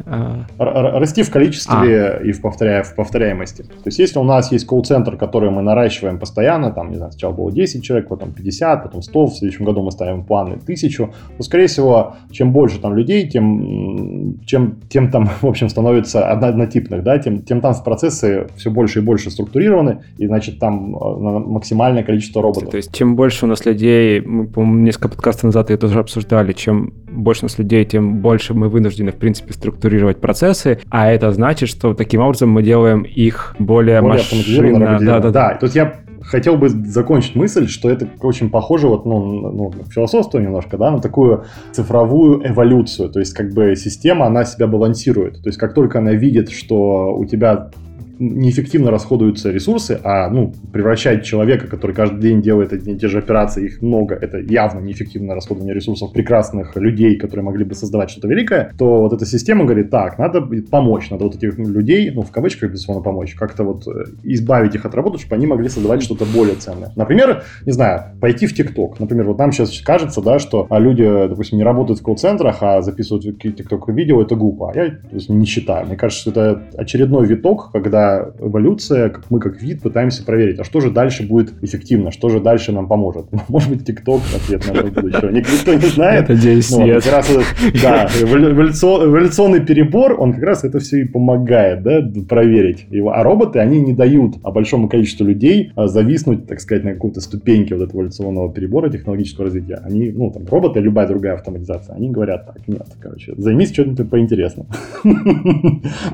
А, Р- расти в количестве и в, повторя... в повторяемости. То есть, если у нас есть колл-центр, который мы наращиваем постоянно, там, не знаю, сначала было 10 человек, потом 50, потом 100, в следующем году мы ставим планы 1000, то, скорее всего, чем больше там людей, тем, чем, тем там, в общем, становится одно- однотипных, да, тем, тем там процессы все больше и больше структурированы, и, значит, там э, максимальное количество роботов. То есть, чем больше у нас людей, мы, по-моему, несколько подкастов назад это уже обсуждали, чем больше у нас людей, тем больше мы вынуждены, в принципе, структурировать процессы, а это значит, что таким образом мы делаем их более, более машинно. роботизированно. Да, да, Да, тут я хотел бы закончить мысль, что это очень похоже вот, ну, ну, философство немножко, да, на такую цифровую эволюцию. То есть, как бы система, она себя балансирует. То есть, как только она видит, что у тебя неэффективно расходуются ресурсы, а ну, превращать человека, который каждый день делает одни и те же операции, их много, это явно неэффективное расходование ресурсов прекрасных людей, которые могли бы создавать что-то великое, то вот эта система говорит, так, надо помочь, надо вот этих людей, ну, в кавычках, безусловно, помочь, как-то вот э, избавить их от работы, чтобы они могли создавать что-то более ценное. Например, не знаю, пойти в ТикТок. Например, вот нам сейчас кажется, да, что а, люди, допустим, не работают в колл-центрах, а записывают ТикТок-видео, это глупо. А я есть, не считаю. Мне кажется, что это очередной виток, когда эволюция, как мы как вид пытаемся проверить, а что же дальше будет эффективно, что же дальше нам поможет. Может быть, ТикТок ответ на это будущее. Никто не знает. Надеюсь, Ну, вот, нет. как раз да, эволю- эволюцион- эволюционный перебор, он как раз это все и помогает, да, проверить его. А роботы, они не дают а, большому количеству людей а, зависнуть, так сказать, на какой-то ступеньке вот этого эволюционного перебора технологического развития. Они, ну, там, роботы, любая другая автоматизация, они говорят так, нет, короче, займись чем-то поинтересным.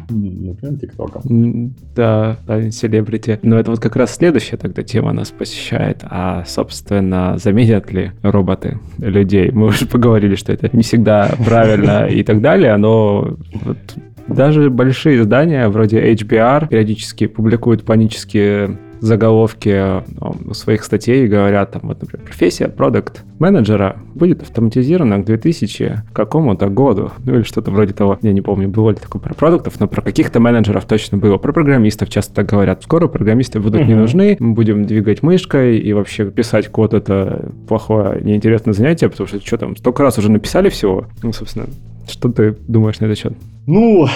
Например, ТикТоком. Да, да, селебрити. Но это вот как раз следующая тогда тема нас посещает. А, собственно, заменят ли роботы людей? Мы уже поговорили, что это не всегда правильно и так далее, но вот даже большие издания вроде HBR периодически публикуют панические заголовки ну, у своих статей говорят, там, вот, например, профессия продукт менеджера будет автоматизирована к 2000 какому-то году. Ну или что-то вроде того. Я не помню, было ли такое про продуктов, но про каких-то менеджеров точно было. Про программистов часто так говорят. Скоро программисты будут не нужны, мы будем двигать мышкой, и вообще писать код это плохое, неинтересное занятие, потому что что там, столько раз уже написали всего. Ну, собственно, что ты думаешь на этот счет? Ну,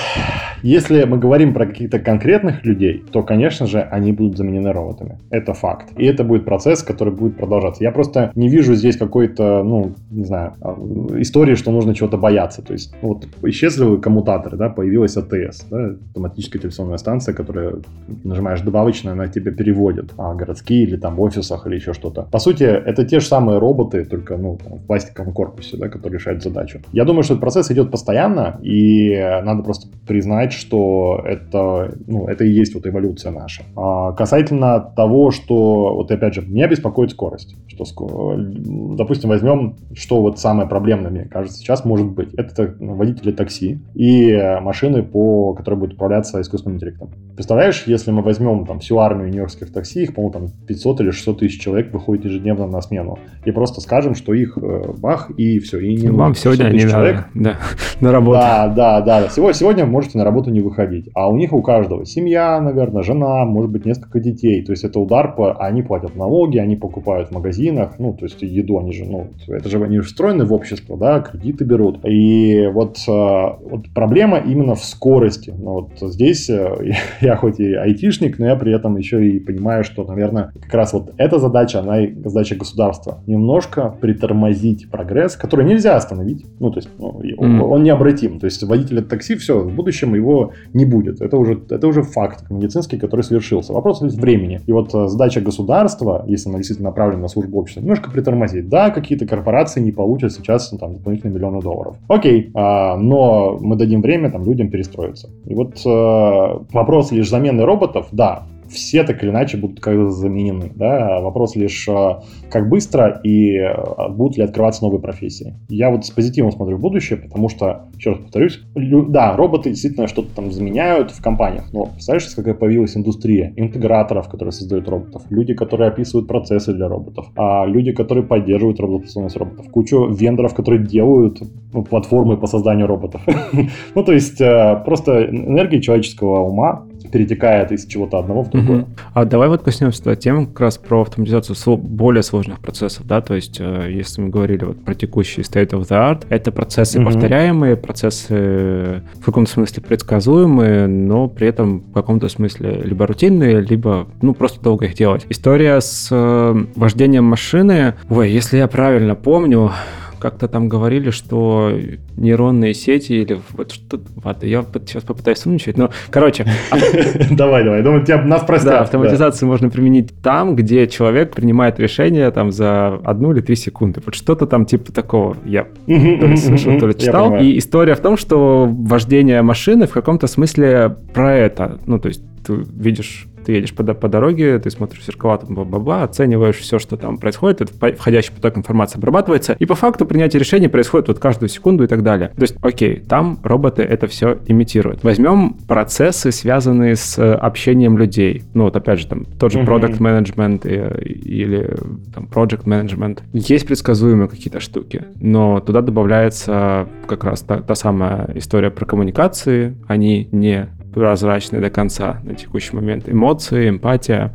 если мы говорим про каких-то конкретных людей, то, конечно же, они будут заменены роботами. Это факт. И это будет процесс, который будет продолжаться. Я просто не вижу здесь какой-то, ну, не знаю, а, истории, что нужно чего-то бояться. То есть, вот исчезли коммутаторы, да, появилась АТС, да, автоматическая телефонная станция, которая нажимаешь добавочно, она тебе переводит, а городские или там в офисах или еще что-то. По сути, это те же самые роботы, только, ну, там, в пластиковом корпусе, да, которые решают задачу. Я думаю, что этот процесс идет постоянно, и надо просто признать, что это, ну, это и есть вот эволюция наша. А касательно того, что, вот опять же, меня беспокоит скорость. Что, допустим, возьмем, что вот самое проблемное, мне кажется, сейчас может быть. Это водители такси и машины, по, которые будут управляться искусственным интеллектом. Представляешь, если мы возьмем там всю армию нью-йоркских такси, их, по-моему, там 500 или 600 тысяч человек выходит ежедневно на смену, и просто скажем, что их э, бах, и все, и не Вам сегодня 600 не тысяч надо. Да, на работу. да, да, да. Сегодня, сегодня можете на работу не выходить. А у них у каждого семья, наверное, жена, может быть, несколько детей. То есть это удар по... Они платят налоги, они покупают в магазинах, ну, то есть еду, они же, ну, это же они же встроены в общество, да, кредиты берут. И вот, э, вот проблема именно в скорости. Ну, вот здесь э, я хоть и айтишник, но я при этом еще и понимаю, что, наверное, как раз вот эта задача, она и задача государства. Немножко притормозить прогресс, который нельзя остановить. Ну, то есть ну, он, необратим. То есть водитель такси, все, в будущем его не будет. Это уже, это уже факт медицинский, который совершился. Вопрос лишь времени. И вот э, задача государства, если она действительно направлена на службу общества, немножко притормозить. Да, какие-то корпорации не получат сейчас ну, там, дополнительные миллионы долларов. Окей, а, но мы дадим время там, людям перестроиться. И вот э, вопрос лишь замены роботов, да, все так или иначе будут как-то заменены. Да? Вопрос лишь, э, как быстро и э, будут ли открываться новые профессии. Я вот с позитивом смотрю в будущее, потому что, еще раз повторюсь, да, роботы действительно что-то там заменяют в компаниях, но представляешь, какая появилась индустрия интеграторов, которые создают роботов, люди, которые описывают процессы для роботов, а люди, которые поддерживают работоспособность роботов, кучу вендоров, которые делают ну, платформы по созданию роботов. Ну, то есть, э, просто энергия человеческого ума перетекает из чего-то одного в другое. Угу. А давай вот коснемся темы как раз про автоматизацию более сложных процессов, да, то есть э, если мы говорили вот про текущий state of the art, это процессы угу. повторяемые, процессы в каком-то смысле предсказуемые, но при этом в каком-то смысле либо рутинные, либо, ну, просто долго их делать. История с э, вождением машины, ой, если я правильно помню, как-то там говорили, что нейронные сети или вот что Ладно, я сейчас попытаюсь умничать, но, короче... Давай, давай, думаю, тебя нас простят. Да, автоматизацию можно применить там, где человек принимает решение там за одну или три секунды. Вот что-то там типа такого я то ли слышал, то ли читал. И история в том, что вождение машины в каком-то смысле про это. Ну, то есть ты видишь ты едешь по, по дороге, ты смотришь зеркала, там, бла-бла-бла, оцениваешь все, что там происходит, этот входящий поток информации обрабатывается, и по факту принятие решений происходит вот каждую секунду и так далее. То есть, окей, там роботы это все имитируют. Возьмем процессы, связанные с э, общением людей. Ну, вот опять же, там, тот же product management или там project management. Есть предсказуемые какие-то штуки, но туда добавляется как раз та, та самая история про коммуникации. Они не прозрачны до конца на текущий момент. Эмоции, эмпатия.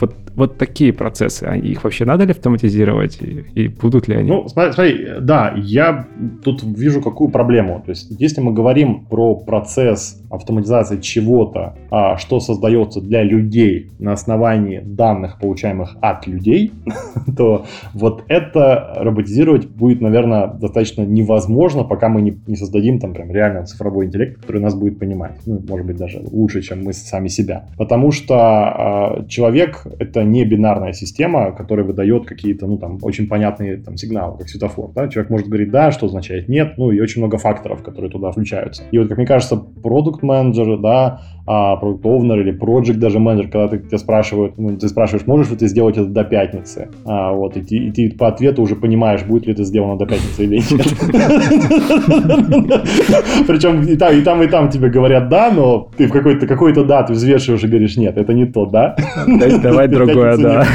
Вот, вот такие процессы. А их вообще надо ли автоматизировать? И, и будут ли они? Ну, смотри, смотри, да, я тут вижу какую проблему. То есть, если мы говорим про процесс автоматизации чего-то, а, что создается для людей на основании данных, получаемых от людей, то вот это роботизировать будет, наверное, достаточно невозможно, пока мы не, не создадим там прям реально цифровой интеллект, который нас будет понимать. Ну, может быть, даже лучше, чем мы сами себя. Потому что э, человек — это не бинарная система, которая выдает какие-то, ну, там, очень понятные там, сигналы, как светофор. Да? Человек может говорить «да», что означает «нет», ну, и очень много факторов, которые туда включаются. И вот, как мне кажется, продукт менеджер да, а, продукт овнер или project даже менеджер, когда ты, тебя спрашивают, ну, ты спрашиваешь, можешь ли ты сделать это до пятницы, а, вот, и, и ты по ответу уже понимаешь, будет ли это сделано до пятницы или нет. Причем и там, и там, и там тебе говорят да, но ты в какой-то какой-то да, ты взвешиваешь и говоришь, нет, это не то, да. Давай другое, да.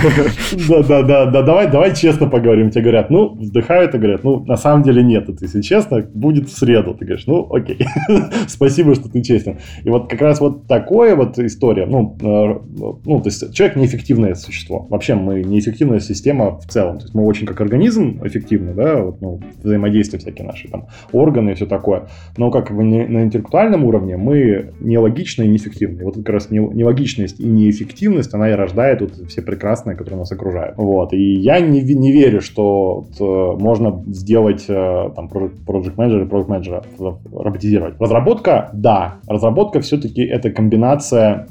Да, да, да, да, давай, давай честно поговорим. Тебе говорят, ну, вздыхают и говорят, ну, на самом деле нет, это, если честно, будет в среду. Ты говоришь, ну, окей, спасибо, что ты честен. И вот как раз вот такое вот история, ну, э, ну, то есть человек неэффективное существо. Вообще мы неэффективная система в целом. То есть мы очень как организм эффективны, да, вот, ну, взаимодействия всякие наши, там, органы и все такое. Но как бы на интеллектуальном уровне мы нелогичны и неэффективны. И вот как раз нелогичность и неэффективность, она и рождает вот все прекрасные, которые нас окружают. Вот. И я не, не верю, что вот, э, можно сделать э, там project manager и product manager роботизировать. Разработка, да. Разработка все-таки это комбинация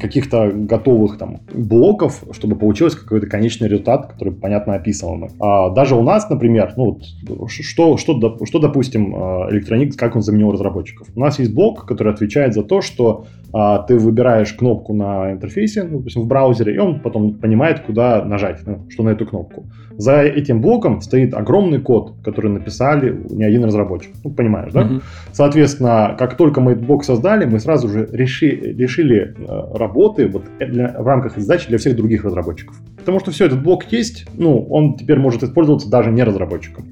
каких-то готовых там блоков, чтобы получилось какой-то конечный результат, который понятно описываемый. А даже у нас, например, ну вот, что, что, что, допустим, Electronics, как он заменил разработчиков? У нас есть блок, который отвечает за то, что а, ты выбираешь кнопку на интерфейсе, ну, допустим, в браузере, и он потом понимает, куда нажать, ну, что на эту кнопку. За этим блоком стоит огромный код, который написали не один разработчик. Ну, понимаешь, да? Mm-hmm. Соответственно, как только мы этот блок создали, мы сразу же реши, решили э, работы вот для, в рамках задачи для всех других разработчиков. Потому что все, этот блок есть, ну, он теперь может использоваться даже не разработчиком.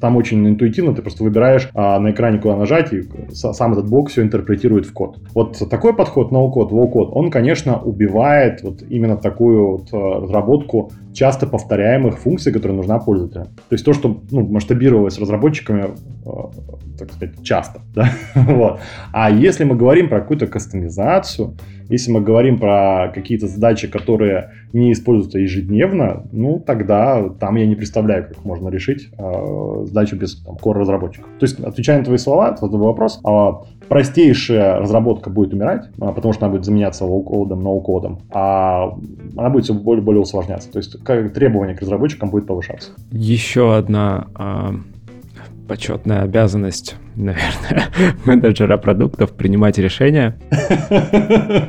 Там очень интуитивно ты просто выбираешь а, на экране, куда нажать, и сам этот блок все интерпретирует в код. Вот такой подход no-code, low-code, он, конечно, убивает вот именно такую вот а, разработку часто повторяемых функций, которые нужна пользователю. То есть то, что ну, масштабировалось разработчиками, э, так сказать, часто. Да? вот. А если мы говорим про какую-то кастомизацию, если мы говорим про какие-то задачи, которые не используются ежедневно, ну тогда там я не представляю, как можно решить э, задачу без там, core-разработчиков. То есть, отвечая на твои слова, это вопрос, э, простейшая разработка будет умирать, э, потому что она будет заменяться low-кодом, no-кодом, а она будет все более более усложняться. То есть как требование к разработчикам будет повышаться. Еще одна э, почетная обязанность, наверное, менеджера продуктов принимать решения.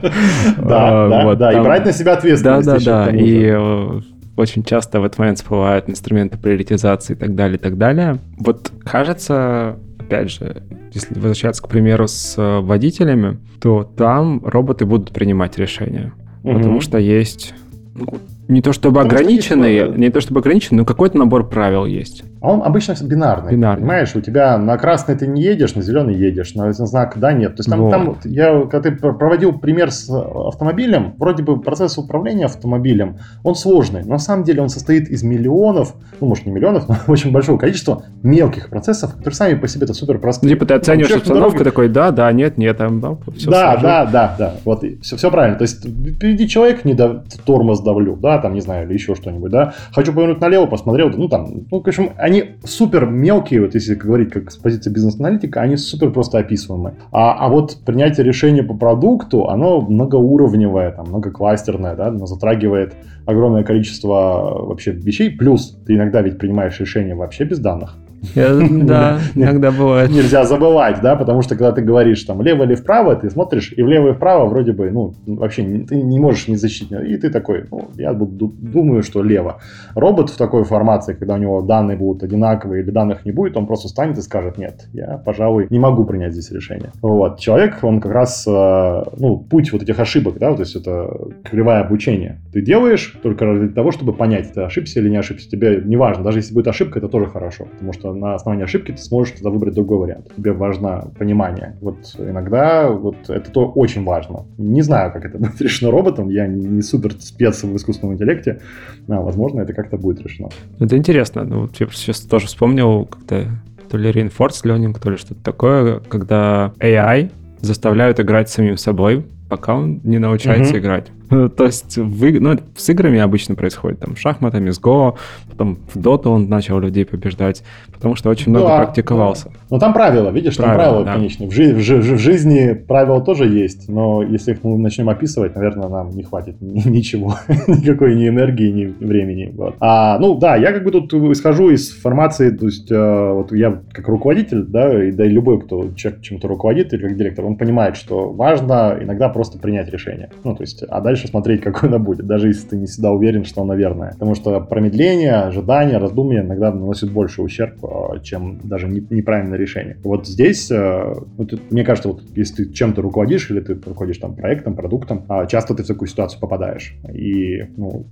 Да, да, и брать на себя ответственность. Да, да, да. И э, очень часто в этот момент всплывают инструменты приоритизации и так далее, и так далее. Вот кажется, опять же, если возвращаться, к примеру, с э, водителями, то там роботы будут принимать решения. Потому что есть ну, не то чтобы ограниченные, не то чтобы ограниченные, но какой-то набор правил есть. А он обычно бинарный. Бинарный. Понимаешь, у тебя на красный ты не едешь, на зеленый едешь, на знак да, нет. То есть там, Вот. там я, когда ты проводил пример с автомобилем, вроде бы процесс управления автомобилем, он сложный. Но на самом деле он состоит из миллионов, ну, может, не миллионов, но очень большого количества мелких процессов, которые сами по себе это супер Ну, простые. типа ты оцениваешь человек на обстановку, такой, да, да, нет, нет, там, да, все да, да, да, да. Вот все, все правильно. То есть впереди человек не дав- тормоз давлю, да, там, не знаю, или еще что-нибудь, да. Хочу повернуть налево, посмотрел, ну там, ну, в общем, они супер мелкие, вот если говорить как с позиции бизнес-аналитика, они супер просто описываемые. А, а вот принятие решения по продукту, оно многоуровневое, там, многокластерное, да, оно затрагивает огромное количество вообще вещей. Плюс ты иногда ведь принимаешь решения вообще без данных. Да, иногда бывает. Нельзя забывать, да, потому что когда ты говоришь там влево или вправо, ты смотришь и влево и вправо вроде бы, ну, вообще ты не можешь не защитить. И ты такой, ну, я думаю, что лево. Робот в такой формации, когда у него данные будут одинаковые или данных не будет, он просто станет и скажет, нет, я, пожалуй, не могу принять здесь решение. Вот. Человек, он как раз, э, ну, путь вот этих ошибок, да, то есть это кривая обучения. Ты делаешь только ради того, чтобы понять, ты ошибся или не ошибся. Тебе не важно, даже если будет ошибка, это тоже хорошо, потому что на основании ошибки ты сможешь тогда выбрать другой вариант. Тебе важно понимание. Вот иногда вот это то очень важно. Не знаю, как это будет решено роботом, я не супер спец в искусственном интеллекте, но, возможно, это как-то будет решено. Это интересно. Ну, вот я сейчас тоже вспомнил, как-то то ли reinforced learning, то ли что-то такое, когда AI заставляют играть самим собой, пока он не научается Мгм. играть. Ну, То есть в иг- ну, с играми обычно происходит, там, шахматами, с Go, потом в Доту он начал людей побеждать, потому что очень много Да, практиковался. Но там правила, видишь, там Правила, правила, да. конечно. В, жи- в жи- в жизни правила тоже есть, но если их мы начнем описывать, наверное, нам не хватит ни- ничего, никакой ни энергии, ни времени. Вот. А, ну да, я как бы тут исхожу из формации, то есть э, вот я как руководитель, да, и да и любой, кто человек чем-то руководит или как директор, он понимает, что важно иногда просто принять решение. Ну, то есть, а дальше смотреть, какое оно будет, даже если ты не всегда уверен, что оно верное. Потому что промедление, ожидание, раздумье иногда наносит больше ущерб, э, чем даже не- неправильное решение. Вот здесь, э, ну, мне кажется, вот если ты чем-то руководишь или ты руководишь там проектом, продуктом, а, часто ты в такую ситуацию попадаешь. И, ну,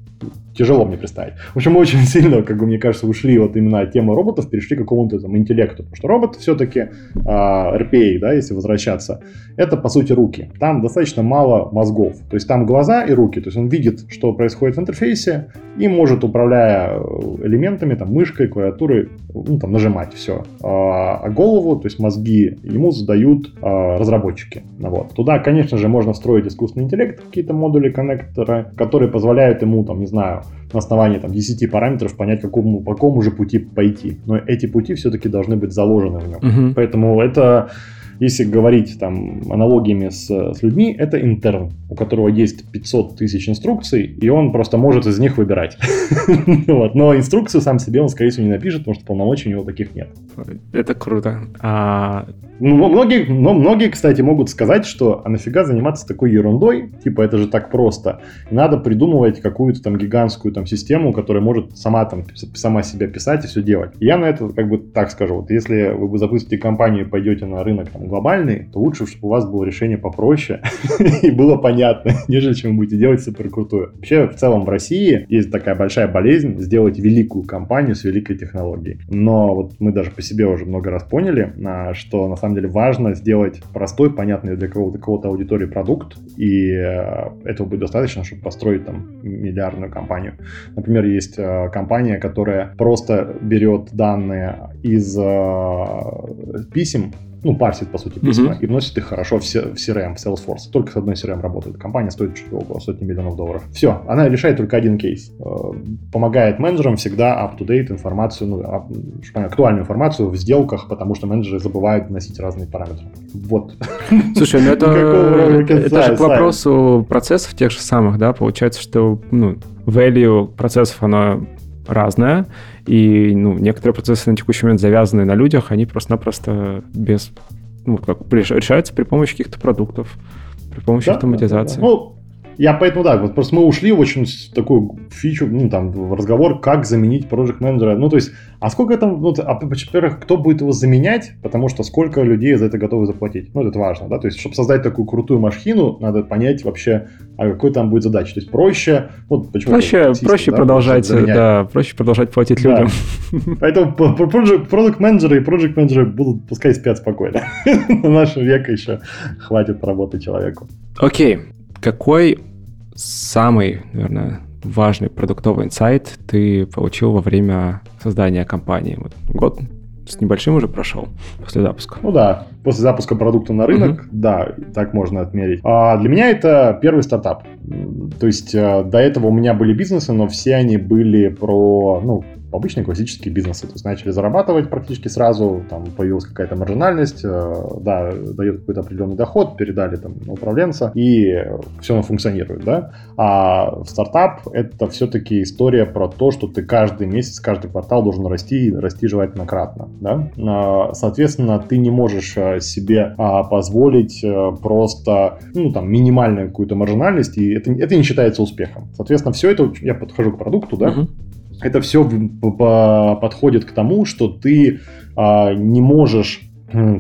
тяжело мне представить. В общем, мы очень сильно, как бы, мне кажется, ушли вот именно от темы роботов, перешли к какому-то там интеллекту. Потому что робот все-таки, RPA, да, если возвращаться, это, по сути, руки. Там достаточно мало мозгов. То есть там глаза и руки. То есть он видит, что происходит в интерфейсе и может, управляя э, элементами, там, мышкой, клавиатурой, ну, там, нажимать все. А голову, то есть мозги, ему задают а, разработчики. Ну, Вот. Туда, конечно же, можно встроить искусственный интеллект, какие-то модули коннектора, которые позволяют ему, там, не знаю, на основании там, 10 параметров понять, какому, по какому же пути пойти. Но эти пути все-таки должны быть заложены в нем. Мгм. Поэтому это, если говорить там аналогиями с, с людьми, это интерн, у которого есть 500 тысяч инструкций, и он просто может из них выбирать. Вот. Но инструкцию сам себе он, скорее всего, не напишет, потому что полномочий у него таких нет. Это круто. А, Ну, многие, но многие, кстати, могут сказать, что а нафига заниматься такой ерундой, типа это же так просто. И надо придумывать какую-то там гигантскую там систему, которая может сама там сама себя писать и все делать. И я на это как бы так скажу, вот если вы запустите компанию и пойдете на рынок там, глобальный, то лучше, чтобы у вас было решение попроще и было понятно, нежели чем вы будете делать супер крутую. Вообще, в целом в России есть такая большая болезнь сделать великую компанию с великой технологией. Но вот мы даже по себе уже много раз поняли, а, что на самом деле важно сделать простой, понятный для кого-то кого-то аудитории продукт, и э, этого будет достаточно, чтобы построить там миллиардную компанию. Например, есть э, компания, которая просто берет данные из э, писем, ну, парсит, по сути, письма, Мгм. и вносит их хорошо в, в CRM, в Salesforce. Только с одной CRM работает. Компания стоит чуть около сотни миллионов долларов. Все, она решает только один кейс. Э, Помогает менеджерам всегда up-to-date информацию, ну, актуальную информацию в сделках, потому что менеджеры забывают вносить разные параметры. Вот. Слушай, ну это, это, же к вопросу процессов тех же самых, да, получается, что, ну, value процессов, оно разное, и, ну, некоторые процессы на текущий момент завязаны на людях, они просто-напросто без, ну, как реш- решаются при помощи каких-то продуктов, при помощи Да, автоматизации. да, да. Ну, я поэтому, да, вот просто мы ушли в очень такую фичу, ну, там, в разговор, как заменить проект менеджера. Ну, то есть, а сколько там, ну, а, во-первых, кто будет его заменять, потому что сколько людей за это готовы заплатить. Ну, это важно, да, то есть, чтобы создать такую крутую машину, надо понять вообще, а какой там будет задача. То есть, проще, вот почему проще, проще да, продолжать, да, проще продолжать платить да. людям. Поэтому продукт менеджеры и проект менеджеры будут, пускай спят спокойно. На наш век еще хватит работы человеку. Окей, какой самый, наверное, важный продуктовый инсайт ты получил во время создания компании? Вот год с небольшим уже прошел после запуска. Ну да, после запуска продукта на рынок, uh-huh. да, так можно отмерить. А для меня это первый стартап. То есть э, до этого у меня были бизнесы, но все они были про, ну, обычные классические бизнесы. То есть начали зарабатывать практически сразу, там появилась какая-то маржинальность, э, да, дает какой-то определенный доход, передали там на управленца, и все функционирует, да. А стартап — это все-таки история про то, что ты каждый месяц, каждый квартал должен расти, расти желательно кратно, да. А, соответственно, ты не можешь э, себе а, позволить э, просто, ну, там, минимальную какую-то маржинальность, и это, это не считается успехом. Соответственно, все это, я подхожу к продукту, да, uh-huh это все подходит к тому, что ты а, не можешь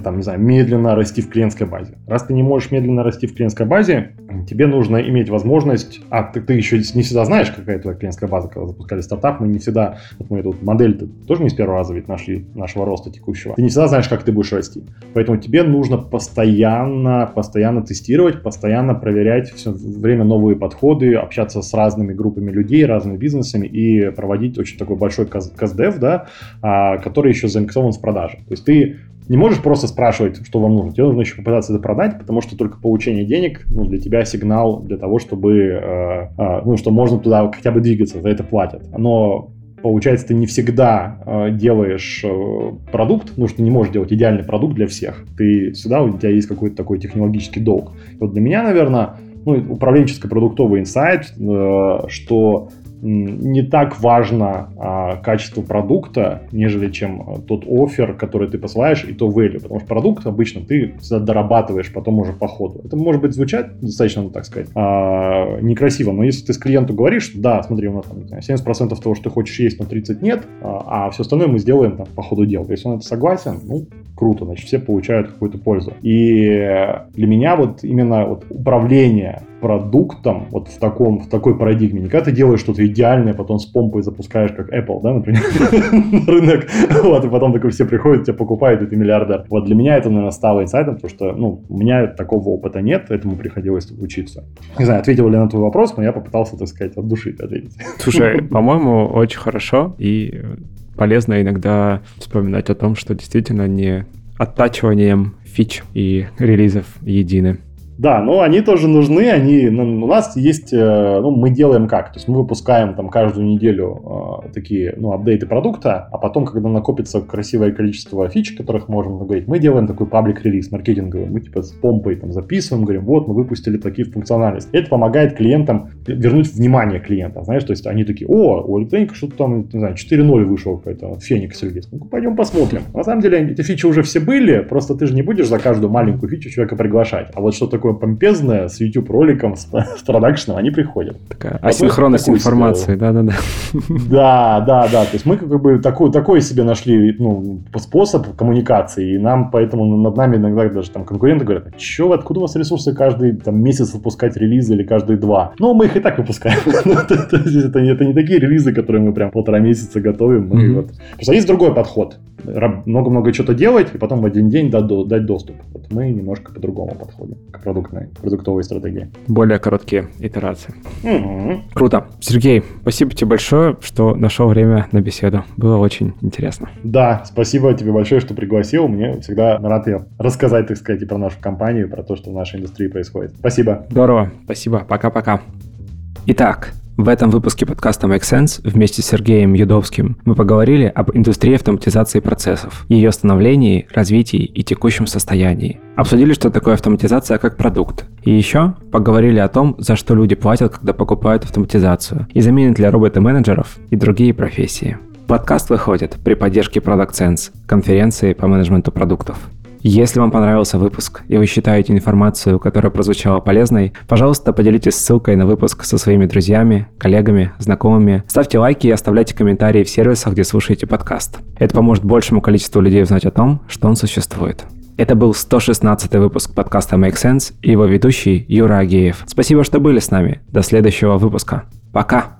там, не знаю, медленно расти в клиентской базе. Раз ты не можешь медленно расти в клиентской базе, тебе нужно иметь возможность, а ты, ты еще не всегда знаешь, какая твоя клиентская база, когда запускали стартап, мы не всегда, вот мы эту модель -то тоже не с первого раза ведь нашли, нашего роста текущего. Ты не всегда знаешь, как ты будешь расти. Поэтому тебе нужно постоянно, постоянно тестировать, постоянно проверять все время новые подходы, общаться с разными группами людей, разными бизнесами и проводить очень такой большой каздев, да, а, который еще заинтересован в продаже. То есть ты не можешь просто спрашивать, что вам нужно. Тебе нужно еще попытаться это продать, потому что только получение денег ну, для тебя сигнал для того, чтобы, э, э, ну, что можно туда хотя бы двигаться, за это платят. Но получается, ты не всегда э, делаешь э, продукт, ну, что не можешь делать идеальный продукт для всех. Ты всегда, у тебя есть какой-то такой технологический долг. И вот для меня, наверное, ну, управленческий продуктовый инсайт, э, что не так важно а, качество продукта, нежели чем а, тот офер, который ты посылаешь, и то value. Потому что продукт обычно ты всегда дорабатываешь потом уже по ходу. Это может быть звучать достаточно, ну, так сказать, а, некрасиво, но если ты с клиенту говоришь, да, смотри, у нас там, 70% того, что ты хочешь есть, но 30 нет, а, а все остальное мы сделаем там, по ходу дела. Если он это согласен, ну, круто, значит, все получают какую-то пользу. И для меня вот именно вот управление продуктом вот в, таком, в такой парадигме. Не когда ты делаешь что-то идеальное, потом с помпой запускаешь, как Apple, да, например, на рынок, вот, и потом такой все приходят, тебя покупают, и ты миллиардер. Вот для меня это, наверное, стало инсайтом, потому что, ну, у меня такого опыта нет, этому приходилось учиться. Не знаю, ответил ли на твой вопрос, но я попытался, так сказать, от души ответить. Слушай, по-моему, очень хорошо, и полезно иногда вспоминать о том, что действительно не оттачиванием фич и релизов едины. Да, но они тоже нужны, они, ну, у нас есть, э, ну, мы делаем как, то есть мы выпускаем там каждую неделю э, такие, ну, апдейты продукта, а потом, когда накопится красивое количество фич, которых можем говорить, мы делаем такой паблик-релиз маркетинговый, мы типа с помпой там записываем, говорим, вот, мы выпустили такие функциональности. Это помогает клиентам вернуть внимание клиента, знаешь, то есть они такие, о, у электроника что-то там, не знаю, 4.0 вышел какой-то, Феникс релиз, ну пойдем посмотрим. На самом деле эти фичи уже все были, просто ты же не будешь за каждую маленькую фичу человека приглашать, а вот что такое такое помпезное с YouTube-роликом, с, с продакшеном, они приходят. Такая асинхронность информации, да-да-да. Да, да, да. То есть мы как бы такой, такой себе нашли ну, способ коммуникации, и нам поэтому над нами иногда даже там конкуренты говорят, «А что, откуда у вас ресурсы каждый там, месяц выпускать релизы или каждые два? Ну, мы их и так выпускаем. Ну, это не такие релизы, которые мы прям полтора месяца готовим. Просто есть другой подход. Много-много чего-то делать, и потом в один день дать доступ. Вот мы немножко по-другому подходим к продуктной, продуктовой стратегии. Более короткие итерации. Угу. Круто. Сергей, спасибо тебе большое, что нашел время на беседу. Было очень интересно. Да, спасибо тебе большое, что пригласил. Мне всегда рад я рассказать, так сказать, и про нашу компанию, и про то, что в нашей индустрии происходит. Спасибо. Здорово. Спасибо. Пока-пока. Итак, в этом выпуске подкаста Make Sense вместе с Сергеем Юдовским мы поговорили об индустрии автоматизации процессов, ее становлении, развитии и текущем состоянии. Обсудили, что такое автоматизация как продукт. И еще поговорили о том, за что люди платят, когда покупают автоматизацию, и заменят ли роботы менеджеров и другие профессии. Подкаст выходит при поддержке Product Sense, конференции по менеджменту продуктов. Если вам понравился выпуск и вы считаете информацию, которая прозвучала полезной, пожалуйста, поделитесь ссылкой на выпуск со своими друзьями, коллегами, знакомыми. Ставьте лайки и оставляйте комментарии в сервисах, где слушаете подкаст. Это поможет большему количеству людей узнать о том, что он существует. Это был 116 выпуск подкаста Make Sense и его ведущий Юра Агеев. Спасибо, что были с нами. До следующего выпуска. Пока!